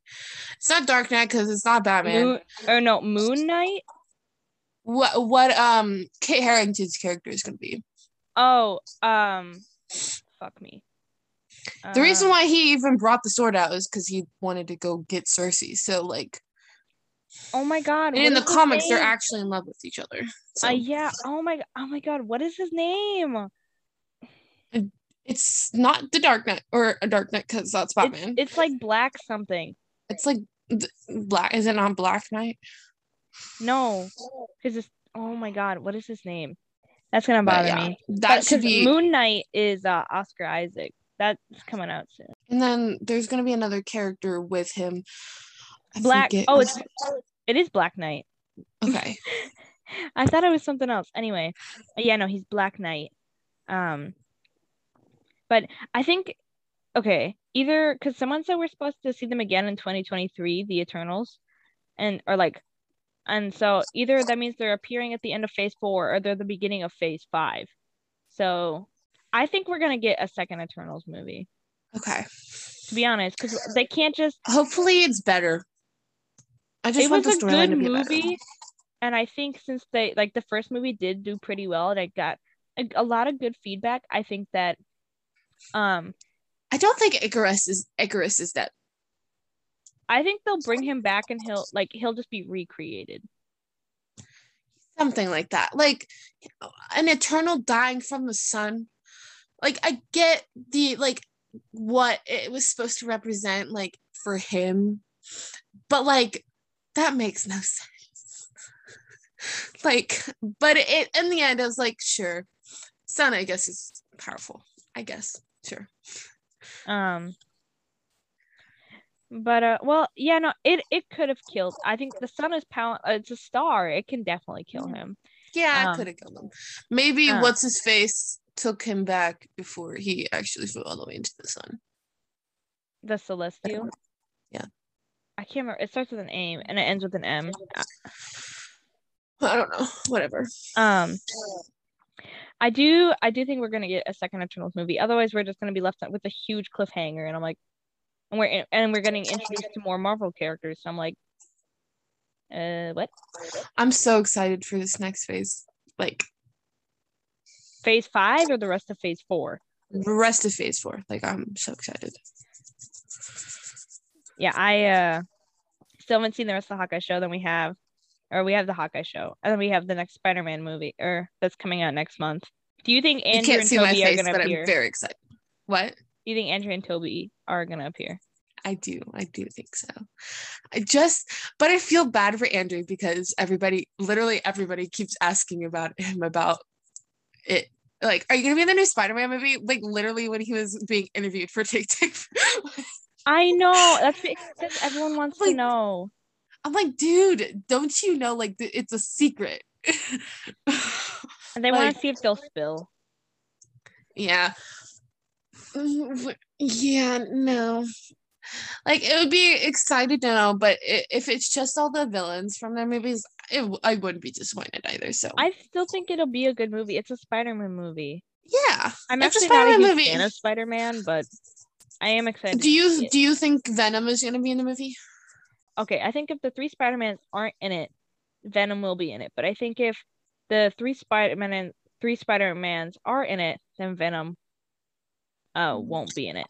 it's not dark knight because it's not batman Moon, or no, Moon Knight. what what um kit harington's character is going to be Oh, um, fuck me. the reason Uh, why he even brought the sword out is because he wanted to go get Sersi so like Oh my god! and in the comics they're actually in love with each other so Uh, yeah. Oh my. Oh my god. What is his name? it's not the dark knight or a dark knight because that's batman it's, it's like Black something. It's like black is it not black knight No, because it's. Oh my god. What is his name? That's gonna bother yeah, me. that should Because be Moon Knight is uh, Oscar Isaac. That's coming out soon. And then there's gonna be another character with him. I Black. forget Oh, it's it is Black Knight. okay. I thought it was something else. Anyway, yeah, no, he's Black Knight. Um, but I think okay, either because someone said we're supposed to see them again in 2023, the Eternals, and or like, and so either that means they're appearing at the end of Phase Four or they're the beginning of Phase Five. So I think we're gonna get a second Eternals movie. Okay. To be honest, because they can't just Hopefully it's better. I just it want was a good movie and i think since they like the first movie did do pretty well and i got a, a lot of good feedback i think that um I don't think Ikaris is Ikaris is dead. i think they'll bring him back and he'll like he'll just be recreated Something like that. Like an eternal dying from the sun. Like I get the like what it was supposed to represent like for him. But like that makes no sense. like but it in the end I was like sure. Sun I guess is powerful. I guess. Sure. um but uh well yeah no it it could have killed i think the sun is power uh, it's a star it can definitely kill Mhm. him Yeah, I Um, could have killed him. Maybe uh. what's his face took him back before he actually flew all the way into the sun. the celestial Yeah. I can't remember it starts with an a and it ends with an m I don't know. Whatever. Um, I do, I do think we're gonna get a second Eternals movie. Otherwise, we're just gonna be left with a huge cliffhanger, and I'm like, and we're and we're getting introduced to more Marvel characters. So I'm like, uh, what? I'm so excited for this next phase. Like Phase five or the rest of Phase four? the rest of phase four. Like I'm so excited. Yeah, I uh still haven't seen the rest of the Hawkeye show. Then we have, or we have the Hawkeye show, and then we have the next Spider-Man movie, or that's coming out next month. Do you think You Andrew can't and see my Tobey are face, but appear? I'm very excited. What? Do you think Andrew and Tobey are gonna appear? I do. I do think so. I just, but I feel bad for Andrew because everybody, literally everybody keeps asking about him about it like, are you gonna be in the new Spider-Man movie? Like literally when he was being interviewed for TikTok. I know. That's because everyone wants to know. I'm like, dude, don't you know? Like, it's a secret. And they want to see if they'll spill. yeah. Yeah, no. Like, it would be excited to know, but i- if it's just all the villains from their movies, it, I wouldn't be disappointed either. So, I still think it'll be a good movie. It's a Spider-Man movie. yeah. I'm actually not a huge movie. fan of Spider-Man, but I am excited. Do you do you think Venom is gonna be in the movie? Okay, I think if the three Spider-Mans aren't in it, Venom will be in it. But I think if the three Spider-Man and three Spider-Mans are in it, then Venom uh won't be in it.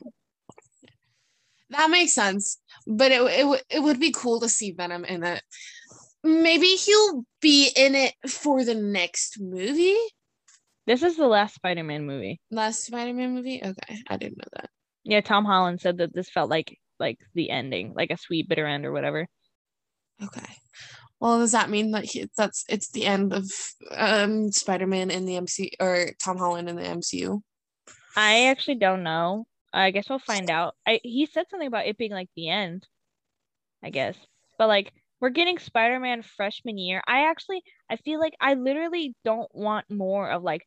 That makes sense, but it it it would be cool to see Venom in it. Maybe he'll be in it for the next movie. This is the last Spider-Man movie. Last Spider-Man movie. Okay, I didn't know that. Yeah, Tom Holland said that this felt like like the ending, like a sweet bitter end or whatever. Okay. Well, does that mean that he, that's it's the end of um Spider-Man in the MCU or Tom Holland in the MCU? I actually don't know. I guess we'll find out. I he said something about it being like the end. I guess. But like we're getting Spider-Man freshman year. I actually I feel like I literally don't want more of like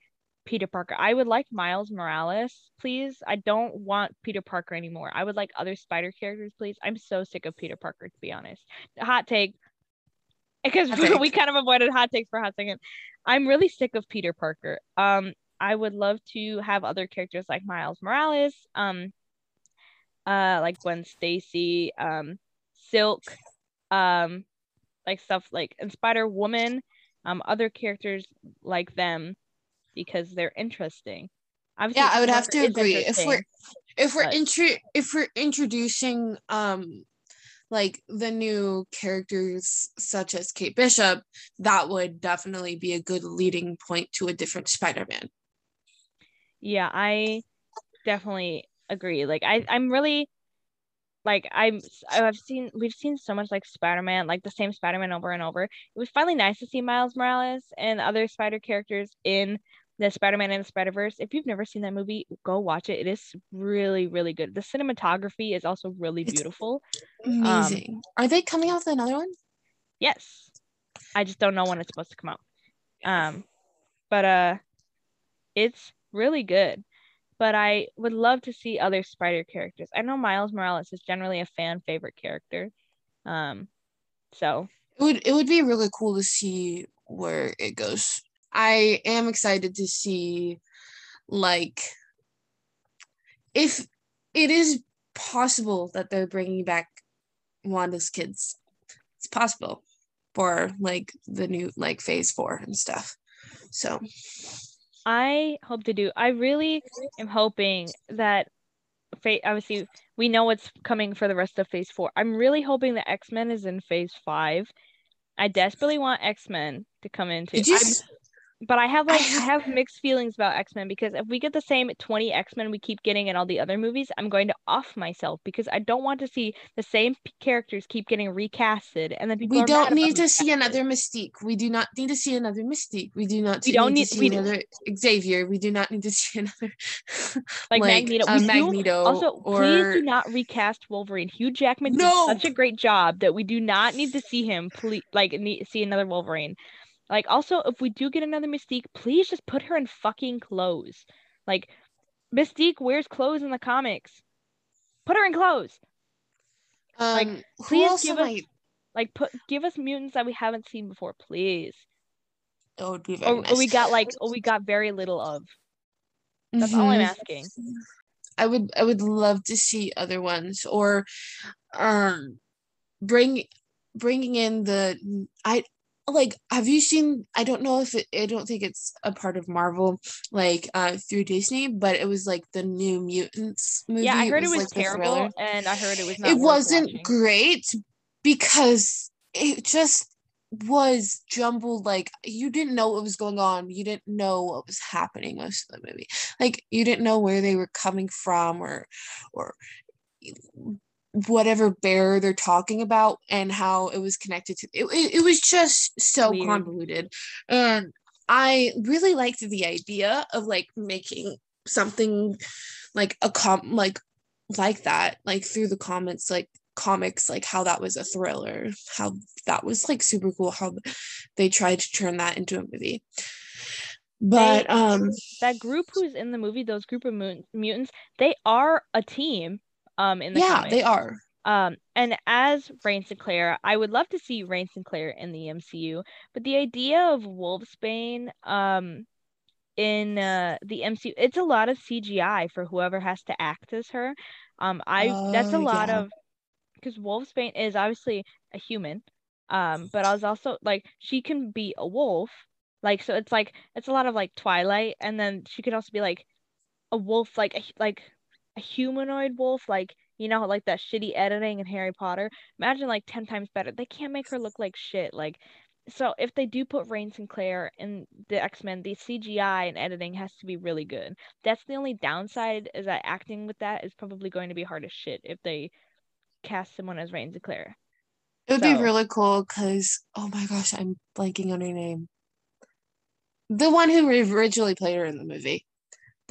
Peter Parker. I would like Miles Morales, please. I don't want Peter Parker anymore. I would like other Spider characters, please. I'm so sick of Peter Parker to be honest. Hot take. Because we kind of avoided hot takes for a hot second. I'm really sick of Peter Parker. Um I would love to have other characters like Miles Morales, um, uh, like Gwen Stacy, um, Silk, um, like stuff like and Spider Woman, um, other characters like them because they're interesting. Obviously, Yeah, I would have to agree. If we're if we're but- intro if we're introducing um like the new characters such as Kate Bishop, that would definitely be a good leading point to a different Spider-Man. Yeah, I definitely agree. Like I I'm really like I'm I've seen we've seen so much like Spider-Man, like the same Spider-Man over and over. It was finally nice to see Miles Morales and other Spider characters in the Spider-Man and the Spider-Verse. If you've never seen that movie, go watch it. It is really, really good. The cinematography is also really It's- beautiful. Amazing. Are they coming out with another one? Yes. I just don't know when it's supposed to come out. Um, but uh, it's really good. But I would love to see other Spider characters. I know Miles Morales is generally a fan favorite character. Um, so It would it would be really cool to see where it goes. I am excited to see like if it is possible that they're bringing back Wanda's kids. It's possible for like the new like phase 4 and stuff. So, I hope to do. I really am hoping that. Obviously, we know what's coming for the rest of Phase Four. I'm really hoping that X Men is in Phase Five. I desperately want X Men to come into. did you I'm- but I have like I have- mixed feelings about X Men because if we get the same 20 X Men we keep getting in all the other movies, I'm going to off myself because I don't want to see the same p- characters keep getting recasted and then people we don't need to see another Mystique. We do not need to see another Mystique. We do not We need, don't to need- see we do- another Xavier. We do not need to see another like, Magneto. uh, do- Magneto Also, or please do not recast Wolverine. Hugh Jackman No! did such a great job that we do not need to see him. Please, like, need, see another Wolverine. Like, also, if we do get another Mystique, please just put her in fucking clothes. Like, Mystique wears clothes in the comics. Put her in clothes. um, like, please give us- I- Like, put give us mutants that we haven't seen before, please. That would be very Or, nice. or we got like, or we got very little of. That's all I'm Mhm. asking. I would I would love to see other ones or um bring bringing in the I like have you seen I don't know if it I don't think it's a part of Marvel like uh through Disney but it was like the new mutants movie Yeah, I heard it was like, terrible, and I heard it was not. it wasn't watching. great because it just was jumbled like you didn't know what was going on you didn't know what was happening most of the movie like you didn't know where they were coming from or or whatever bear they're talking about and how it was connected to it, it, it was just so Weird. convoluted and I really liked the idea of like making something like a com like like that like through the comments like comics like how that was a thriller how that was like super cool how they tried to turn that into a movie but They- um that group who's in the movie, those group of mut- mutants, they are a team. Um, in the yeah comics. they are Um, and as Rahne Sinclair, I would love to see Rahne Sinclair in the MCU, but the idea of Wolfsbane, um, in uh, the MCU, it's a lot of CGI for whoever has to act as her. Um, I that's a Oh, lot yeah. of because Wolfsbane is obviously a human, um, but I was also like she can be a wolf, like so it's like it's a lot of like Twilight, and then she could also be like a wolf, like like a humanoid wolf, like you know, like that shitty editing in Harry Potter. Imagine like 10 times better. They can't make her look like shit. Like, so if they do put Rahne Sinclair in the X-Men, the CGI and editing has to be really good. That's the only downside is that acting with that is probably going to be hard as shit if they cast someone as Rahne Sinclair. It would be really cool because oh my gosh, I'm blanking on her name. The one who originally played her in the movie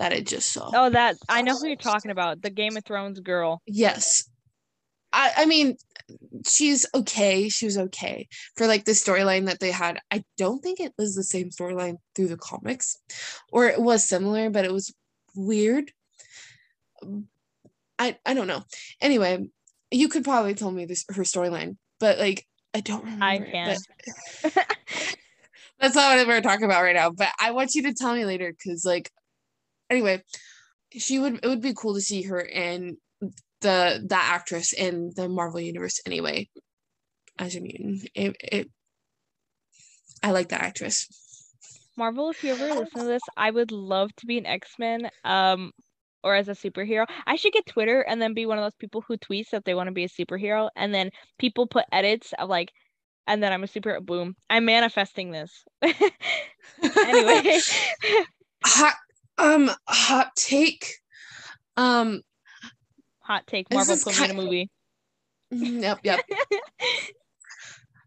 that I just saw. Oh, that I know who you're talking about. The Game of Thrones girl. Yes. I I mean she's okay. She was okay for like the storyline that they had. I don't think it was the same storyline through the comics or it was similar, but it was weird. I I don't know. Anyway, you could probably tell me this her storyline, but like I don't remember. I it, can. but- that's not what we're talking about right now. But I want you to tell me later because, like, anyway, she would. It would be cool to see her in the that actress in the Marvel universe. Anyway, as a mutant, it. it I like that actress. Marvel, if you ever listen to this, I would love to be an X-Men, um, or as a superhero. I should get Twitter and then be one of those people who tweets that they want to be a superhero, and then people put edits of like, and then I'm a superhero. Boom! I'm manifesting this. anyway, um hot take. Um. hot take: Marvel put me in a movie. Yep. Yep.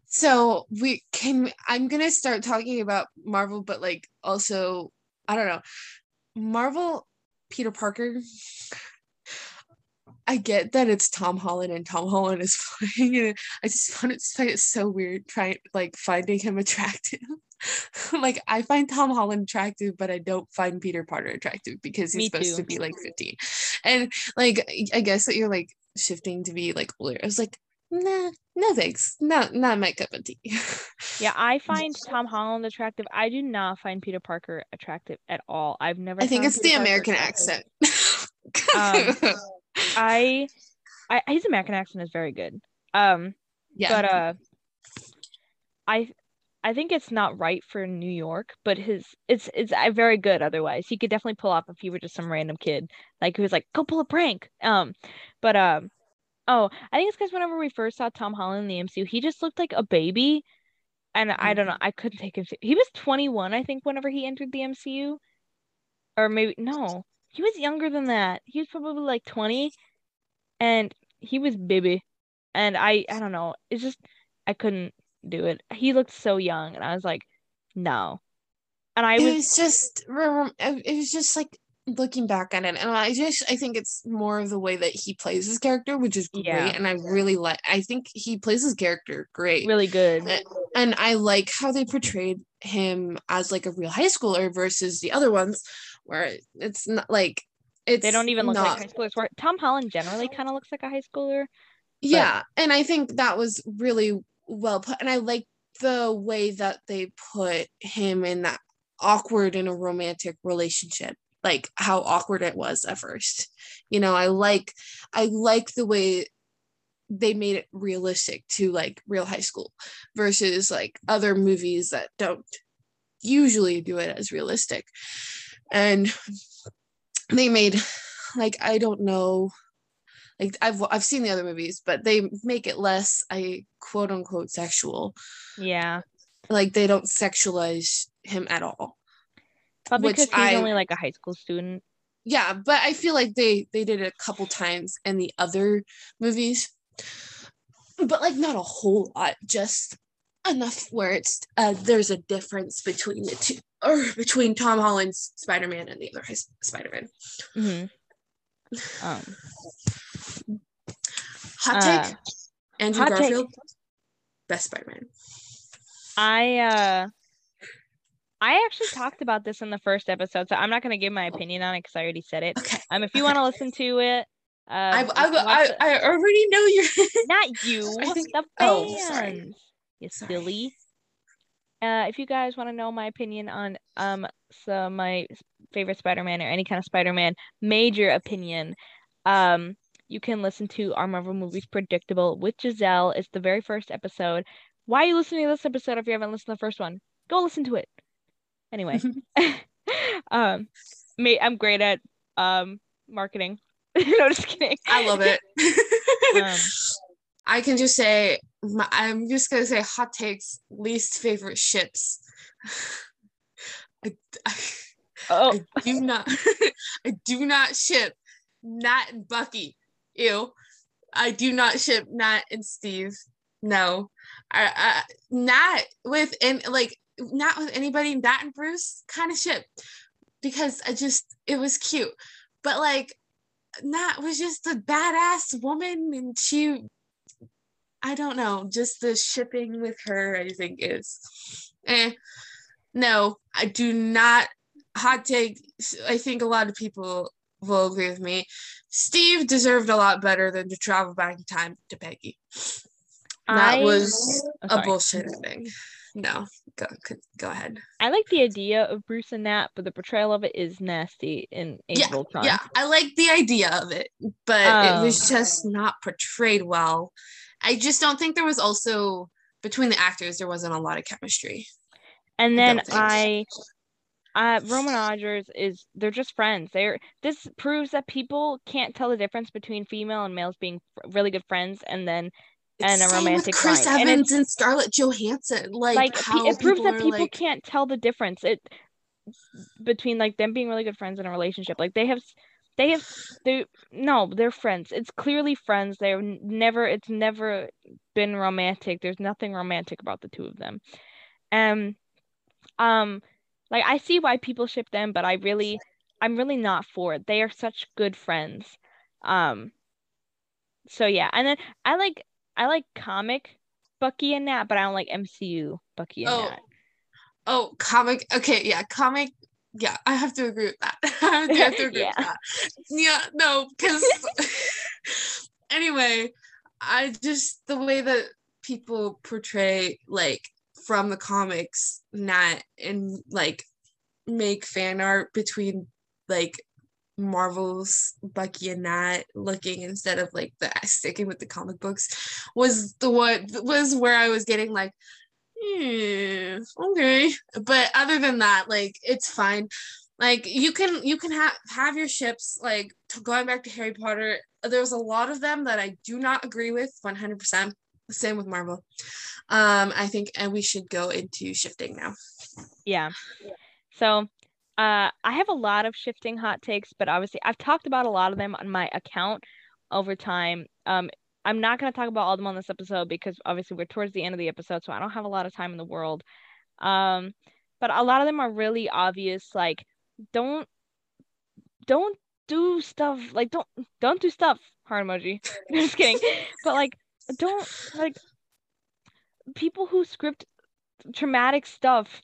So we can I'm gonna start talking about Marvel, but like also I don't know. Marvel Peter Parker. I get that it's Tom Holland and Tom Holland is playing it. I just found it, find it so weird trying like finding him attractive. like I find Tom Holland attractive, but I don't find Peter Parker attractive because he's Me supposed too. to be like 15. And like I guess that you're like shifting to be like older. I was like, nah, no thanks. Not not my cup of tea. Yeah, I find Tom Holland attractive. I do not find Peter Parker attractive at all. I've never. I think it's the Peter Parker American attractive. accent. Um, I, I his American accent is very good. Um, yeah. but uh, I, I think it's not right for New York, but his it's it's uh, very good. Otherwise, he could definitely pull off if he were just some random kid like who was like, go pull a prank. Um, but um, oh, I think it's because whenever we first saw Tom Holland in the MCU, he just looked like a baby, and I don't know, I couldn't take him. He was 21, I think, whenever he entered the MCU, or maybe no, he was younger than that. He was probably like 20, and he was baby, and I I don't know, it's just I couldn't do it. He looked so young, and I was like, no, and I was was just it was just like looking back on it and i just i think it's more of the way that he plays his character which is great Yeah. and i really like i think he plays his character great really good. And i like how they portrayed him as like a real high schooler versus the other ones where it's not like it's They don't even look not, like high schoolers. Where Tom Holland generally kind of looks like a high schooler. yeah and i think that was really well put and i like the way that they put him in that awkward in a romantic relationship like how awkward it was at first you know i like i like the way they made it realistic to like real high school versus like other movies that don't usually do it as realistic and they made like i don't know like I've I've seen the other movies, but they make it less I quote unquote sexual. Yeah, Like they don't sexualize him at all. probably because he's I- only like a high school student. Yeah, but I feel like they they did it a couple times in the other movies. But like not a whole lot, just enough where it's uh there's a difference between the two. Or between Tom Holland's Spider Man and the other Spider Man. Mhm. Um, Hot Uh, take: Andrew hot take. Garfield, best Spider Man. I uh I actually talked about this in the first episode, so I'm not gonna give my opinion on it because I already said it. Okay, Um, if you want to listen to it, uh, I, I, I, I already know you're. not you, the oh, sorry. fans. You silly. Uh, if you guys want to know my opinion on um so my favorite Spider-Man or any kind of Spider-Man major opinion, um, you can listen to our Marvel movies predictable with Giselle. It's the very first episode. Why are you listening to this episode if you haven't listened to the first one? Go listen to it. Anyway, um, me, I'm great at um marketing. no, just kidding. I love it. Um, I can just say, my, I'm just gonna say hot takes, least favorite ships. I, I, Oh, I do not, I do not ship Nat and Bucky. Ew. I do not ship Nat and Steve. No. I, I Nat with and like not with anybody, Nat and Bruce kind of ship because I just it was cute. But like Nat was just a badass woman and she I don't know, just the shipping with her I think is eh. No, I do not hot take. I think a lot of people will agree with me. Steve deserved a lot better than to travel back in time to Peggy. That I- was Oh, a bullshit thing. No, go go ahead. I like the idea of Bruce and Nat, but the portrayal of it is nasty in Age Yeah, Yeah, I like the idea of it, but it was Um, just not portrayed well. I just don't think there was also between the actors there wasn't a lot of chemistry. And then don't. I, uh, Roman Rogers is they're just friends. They're this proves that people can't tell the difference between female and males being really good friends, and then and a romantic with Chris line. Evans it's- and Scarlett Johansson. Like, like it proves that people like- can't tell the difference it between like them being really good friends in a relationship like they have they have they no they're friends. It's clearly friends. They're never it's never been romantic. There's nothing romantic about the two of them. And um like i see why people ship them but i really i'm really not for it. They are such good friends. Um so yeah. And then i like i like comic bucky and nat but i don't like mcu bucky and Oh, nat. Oh, comic. Okay, yeah, comic. Yeah, I have to agree with that. I have to agree Yeah. with that. Yeah, no, because anyway, I just the way that people portray like from the comics, Nat and like make fan art between like Marvel's Bucky and Nat looking instead of like the sticking with the comic books was the what was where I was getting like yeah, okay. But other than that, like it's fine. Like you can you can have have your ships. Like going back to Harry Potter, there's a lot of them that I do not agree with 100%. Same with Marvel. Um, I think, and we should go into shifting now. Yeah. So, uh, I have a lot of shifting hot takes, but obviously I've talked about a lot of them on my account over time. Um, I'm not going to talk about all of them on this episode because obviously we're towards the end of the episode, so I don't have a lot of time in the world. Um, but a lot of them are really obvious. Like, don't, don't do stuff. Like, don't, don't do stuff. Heart emoji. Just kidding. But like, don't like people who script traumatic stuff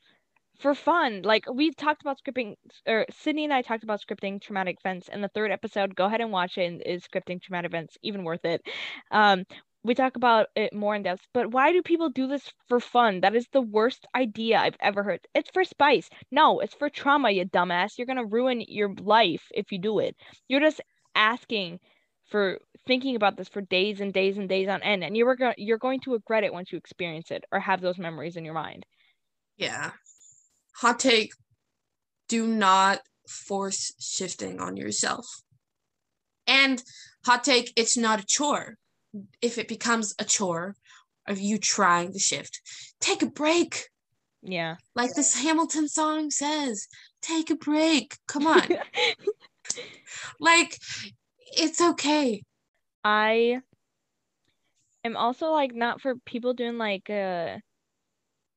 for fun. Like we talked about scripting, or Sydney and I talked about scripting traumatic events in the third episode. Go ahead and watch it. and Is scripting traumatic events even worth it? Um, we talk about it more in depth. But why do people do this for fun? That is the worst idea I've ever heard. It's for spice. No, it's for trauma, you dumbass. You're gonna ruin your life if you do it. You're just asking for thinking about this for days and days and days on end, and you're you're going to regret it once you experience it or have those memories in your mind. Yeah. Hot take do not force shifting on yourself. And hot take, it's not a chore. If it becomes a chore of you trying to shift, take a break. Yeah. Like this Hamilton song says, take a break. Come on. like, it's okay. I am also like not for people doing like uh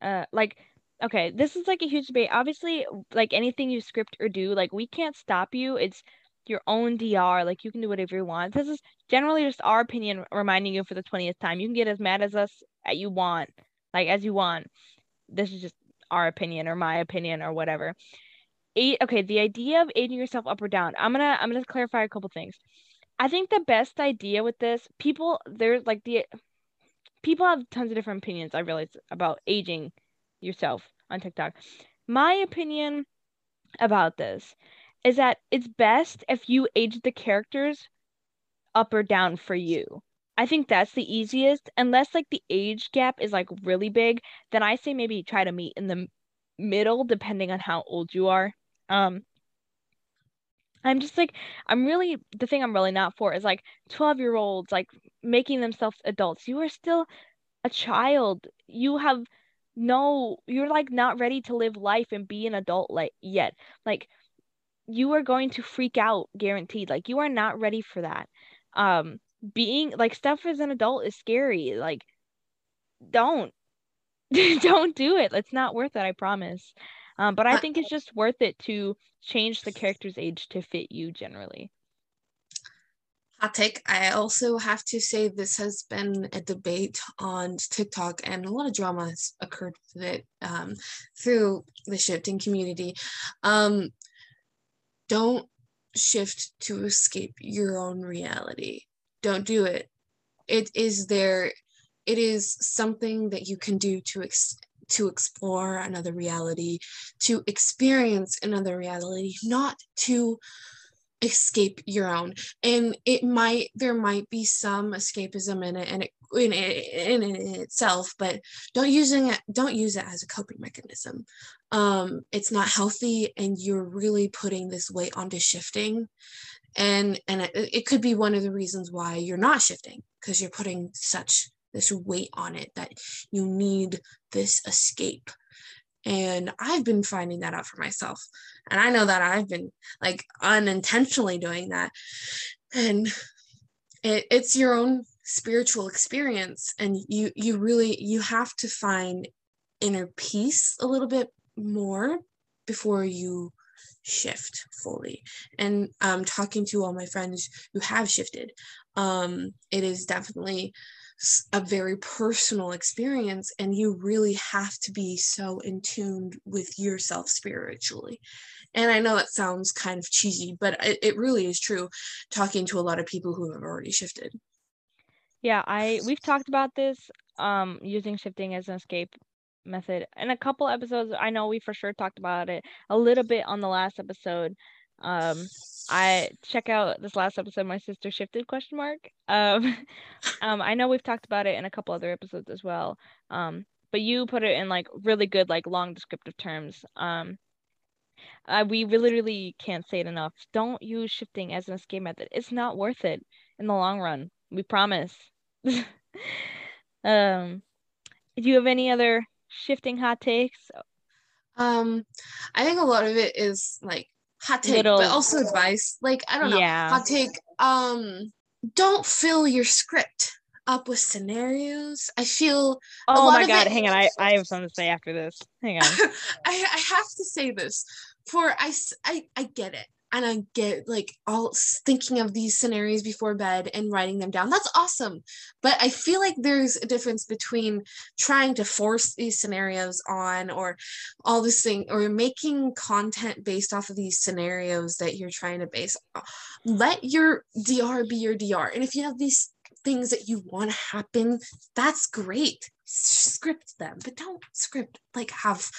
uh like okay, this is like a huge debate. Obviously, like anything you script or do, like we can't stop you. It's your own DR. Like you can do whatever you want. This is generally just our opinion reminding you for the 20th time. You can get as mad as us as you want, like as you want. This is just our opinion or my opinion or whatever. Eight, okay, the idea of aging yourself up or down. I'm gonna I'm gonna clarify a couple things. I think the best idea with this, people there's like the people have tons of different opinions, I realize, about aging yourself on TikTok. My opinion about this is that it's best if you age the characters up or down for you. I think that's the easiest. Unless like the age gap is like really big, then I say maybe try to meet in the middle depending on how old you are. Um I'm just like I'm really the thing I'm really not for is like 12 year olds like making themselves adults. You are still a child. You have no you're like not ready to live life and be an adult like yet. Like you are going to freak out guaranteed. Like you are not ready for that. Um being like stuff as an adult is scary. Like don't don't do it. It's not worth it, I promise. Um, but I think it's just worth it to change the character's age to fit you generally. Take. I also have to say this has been a debate on TikTok, and a lot of drama has occurred with it um, through the shifting community. Um, don't shift to escape your own reality. Don't do it. It is there. It is something that you can do to ex- to explore another reality, to experience another reality, not to escape your own. And it might there might be some escapism in it and it in, in, in itself but don't using it don't use it as a coping mechanism. Um it's not healthy and you're really putting this weight onto shifting. And and it, it could be one of the reasons why you're not shifting because you're putting such this weight on it that you need this escape and I've been finding that out for myself. And I know that I've been like unintentionally doing that. And it, it's your own spiritual experience. And you you really you have to find inner peace a little bit more before you shift fully. And um talking to all my friends who have shifted, um, it is definitely a very personal experience and you really have to be so in tune with yourself spiritually. And i know that sounds kind of cheesy but it, it really is true talking to a lot of people who have already shifted. Yeah i we've talked about this um using shifting as an escape method in a couple episodes. I know we for sure talked about it a little bit on the last episode um I check out this last episode. My sister shifted question mark. Um, um, I know we've talked about it in a couple other episodes as well. Um, but you put it in like really good, like long descriptive terms. Um, uh, we literally can't say it enough. Don't use shifting as an escape method. It's not worth it in the long run. We promise. um, do you have any other shifting hot takes? Um, I think a lot of it is like hot take, Little, but also advice. Like I don't know, yeah. hot take. Um, don't fill your script up with scenarios. I feel. Oh my god! It, hang on, I I have something to say after this. Hang on. I I have to say this for I I I get it and I get like all thinking of these scenarios before bed and writing them down. That's awesome. But I feel like there's a difference between trying to force these scenarios on or all this thing or making content based off of these scenarios that you're trying to base. Let your DR be your DR. And if you have these things that you want to happen, that's great. Script them, but don't script like have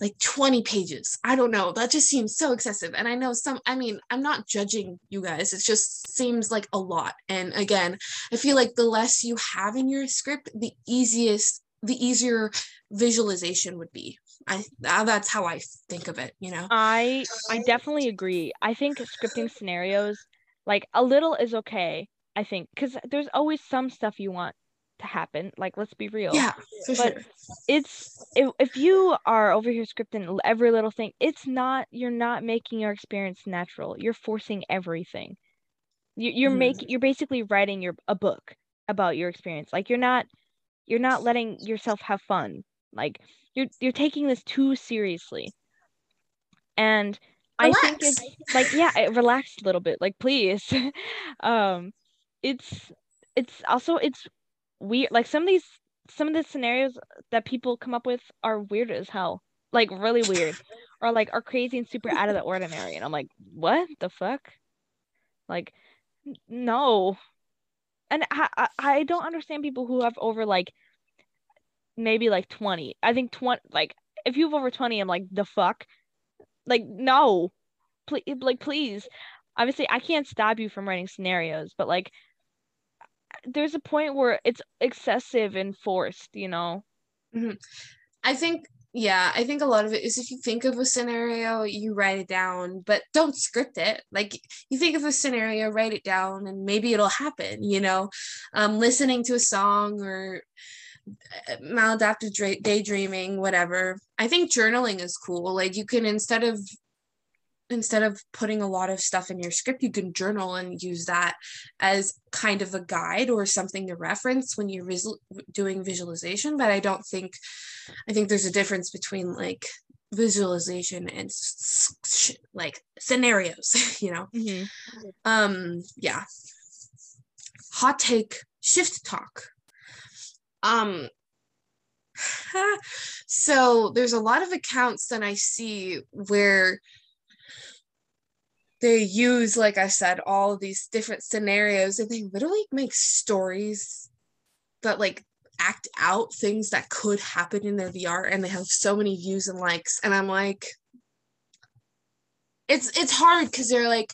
like 20 pages. I don't know. That just seems so excessive. And I know some, I mean, I'm not judging you guys. It just seems like a lot. And again, I feel like the less you have in your script, the easiest, the easier visualization would be. I uh, that's how I think of it, you know. I I definitely agree. I think scripting scenarios like a little is okay. I think cuz there's always some stuff you want to happen. Like, let's be real. Yeah, for but sure. It's if if you are over here scripting every little thing, it's not. You're not making your experience natural. You're forcing everything. You, you're mm. making. You're basically writing your a book about your experience. Like you're not. You're not letting yourself have fun. Like you're you're taking this too seriously. And I think it's like yeah, it, relax a little bit. Like please. um it's it's also it's weird like some of these some of the scenarios that people come up with are weird as hell. Like really weird. or like are crazy and super out of the ordinary. And I'm like, what the fuck? Like no. And I, I I don't understand people who have over like maybe like 20. I think 20 like if you have over 20, I'm like, the fuck? Like, no. Please like please. Obviously I can't stop you from writing scenarios, but like there's a point where it's excessive and forced, you know? I think, yeah, I think a lot of it is if you think of a scenario, you write it down, but don't script it. Like you think of a scenario, write it down, and maybe it'll happen, you know? Um, listening to a song or uh, maladaptive daydreaming, whatever. I think journaling is cool. Like you can instead of instead of putting a lot of stuff in your script, you can journal and use that as kind of a guide or something to reference when you're visual, doing visualization. But I don't think, I think there's a difference between like visualization and like scenarios, you know? Um, yeah. Hot take ShiftTok. Um, so there's a lot of accounts that I see where they use, like I said, all these different scenarios and they literally make stories that like act out things that could happen in their DR and they have so many views and likes. And I'm like, it's it's hard because they're like,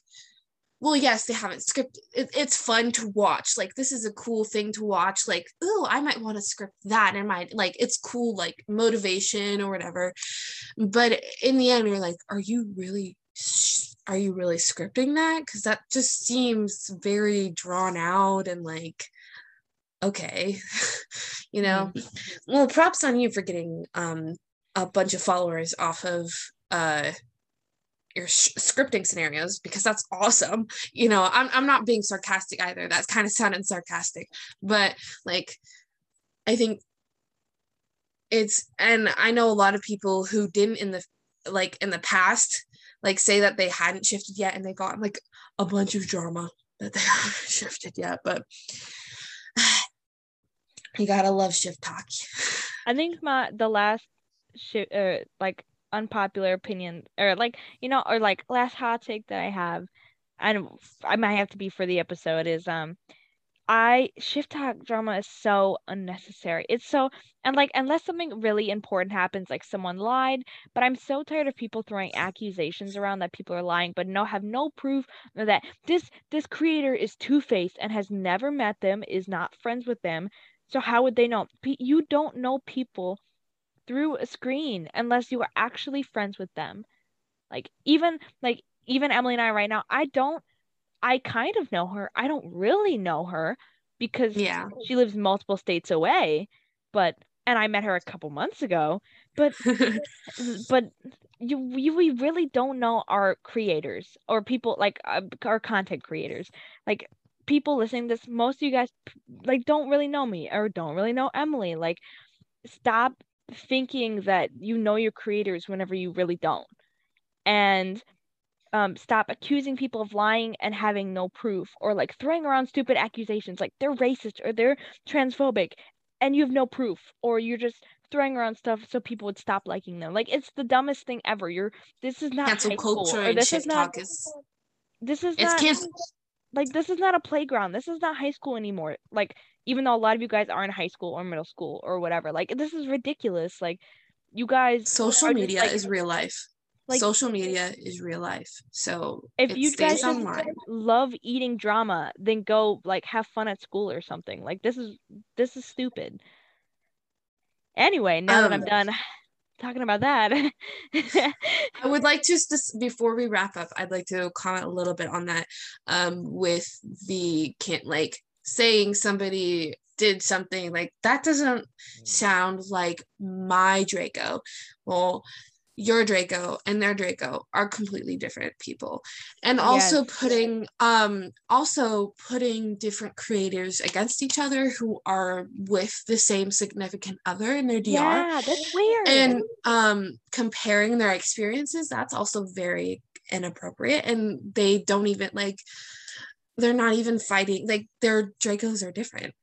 well, yes, they haven't scripted. It, it's fun to watch. Like this is a cool thing to watch. Like, oh, I might want to script that and might like it's cool, like motivation or whatever. But in the end, you're like, are you really are you really scripting that? Because that just seems very drawn out and like, okay, you know. Well, props on you for getting um a bunch of followers off of uh your sh- scripting scenarios because that's awesome. You know, I'm I'm not being sarcastic either. That's kind of sounded sarcastic, but like, I think it's and I know a lot of people who didn't in the like in the past like say that they hadn't shifted yet and they got like a bunch of drama that they haven't shifted yet but you gotta love ShiftTok. I think my the last shi uh, like unpopular opinion or like you know or like last hot take that I have and I might have to be for the episode is um I ShiftTok drama is so unnecessary. It's so and like unless something really important happens like someone lied, but I'm so tired of people throwing accusations around that people are lying but no have no proof that this this creator is two-faced and has never met them, is not friends with them. So how would they know? You don't know people through a screen unless you are actually friends with them. Like even like even Emily and I right now, I don't I kind of know her. I don't really know her because yeah she lives multiple states away, but and I met her a couple months ago, but but you, you we really don't know our creators or people like uh, our content creators. Like people listening to this, most of you guys like don't really know me or don't really know Emily. Like stop thinking that you know your creators whenever you really don't. And um, stop accusing people of lying and having no proof or like throwing around stupid accusations like they're racist or they're transphobic and you have no proof or you're just throwing around stuff so people would stop liking them. Like it's the dumbest thing ever. You're this is not cancel culture or and this is not is this is it's not cancel like this is not a playground. This is not high school anymore. Like even though a lot of you guys are in high school or middle school or whatever, like this is ridiculous. Like you guys social are just, media like- is real life like social media is real life so if you guys stays just online love eating drama, then go like have fun at school or something. Like this is this is stupid. Anyway, now that I'm Um, done talking about that. I would like to just before we wrap up, I'd like to comment a little bit on that um with the can't like saying somebody did something like that doesn't sound like my Draco. Well, your Draco and their Draco are completely different people. And also Yes. putting um also putting different creators against each other who are with the same significant other in their DR Yeah, that's weird. and um comparing their experiences that's also very inappropriate and they don't even like they're not even fighting like their dracos are different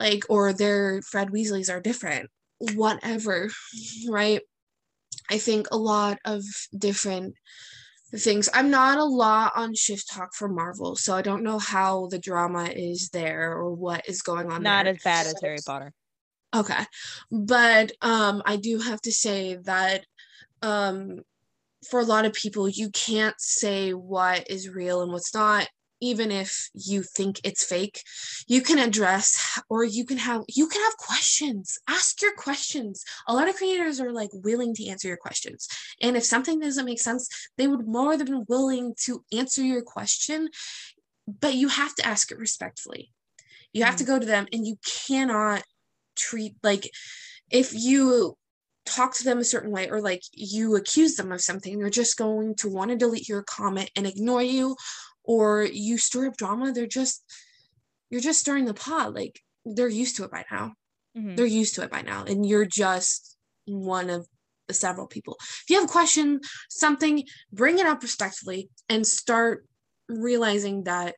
like or their fred weasleys are different whatever right i think a lot of different things i'm not a lot on ShiftTok for marvel so i don't know how the drama is there or what is going on not there. as bad as Harry Potter. Okay. But um I do have to say that um for a lot of people you can't say what is real and what's not even if you think it's fake. You can address or you can have you can have questions. Ask your questions. A lot of creators are like willing to answer your questions. And if something doesn't make sense, they would more than willing to answer your question, but you have to ask it respectfully. You have to mm. go to them and you cannot treat like if you talk to them a certain way or like you accuse them of something they're just going to want to delete your comment and ignore you or you stir up drama they're just you're just stirring the pot like they're used to it by now. Mhm. they're used to it by now and you're just one of the several people. If you have a question something bring it up respectfully and start realizing that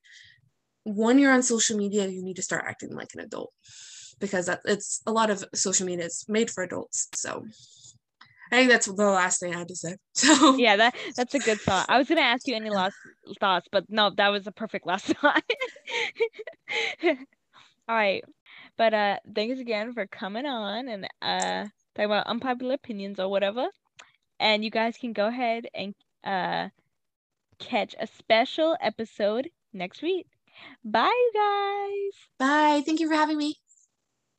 when you're on social media you need to start acting like an adult because that it's a lot of social media is made for adults so i think that's the last thing i had to say so Yeah, that that's a good thought. I was gonna ask you any last thoughts, but no, that was a perfect last thought. All right. But uh thanks again for coming on and uh talking about unpopular opinions or whatever. And you guys can go ahead and uh catch a special episode next week. Bye you guys. bye thank you for having me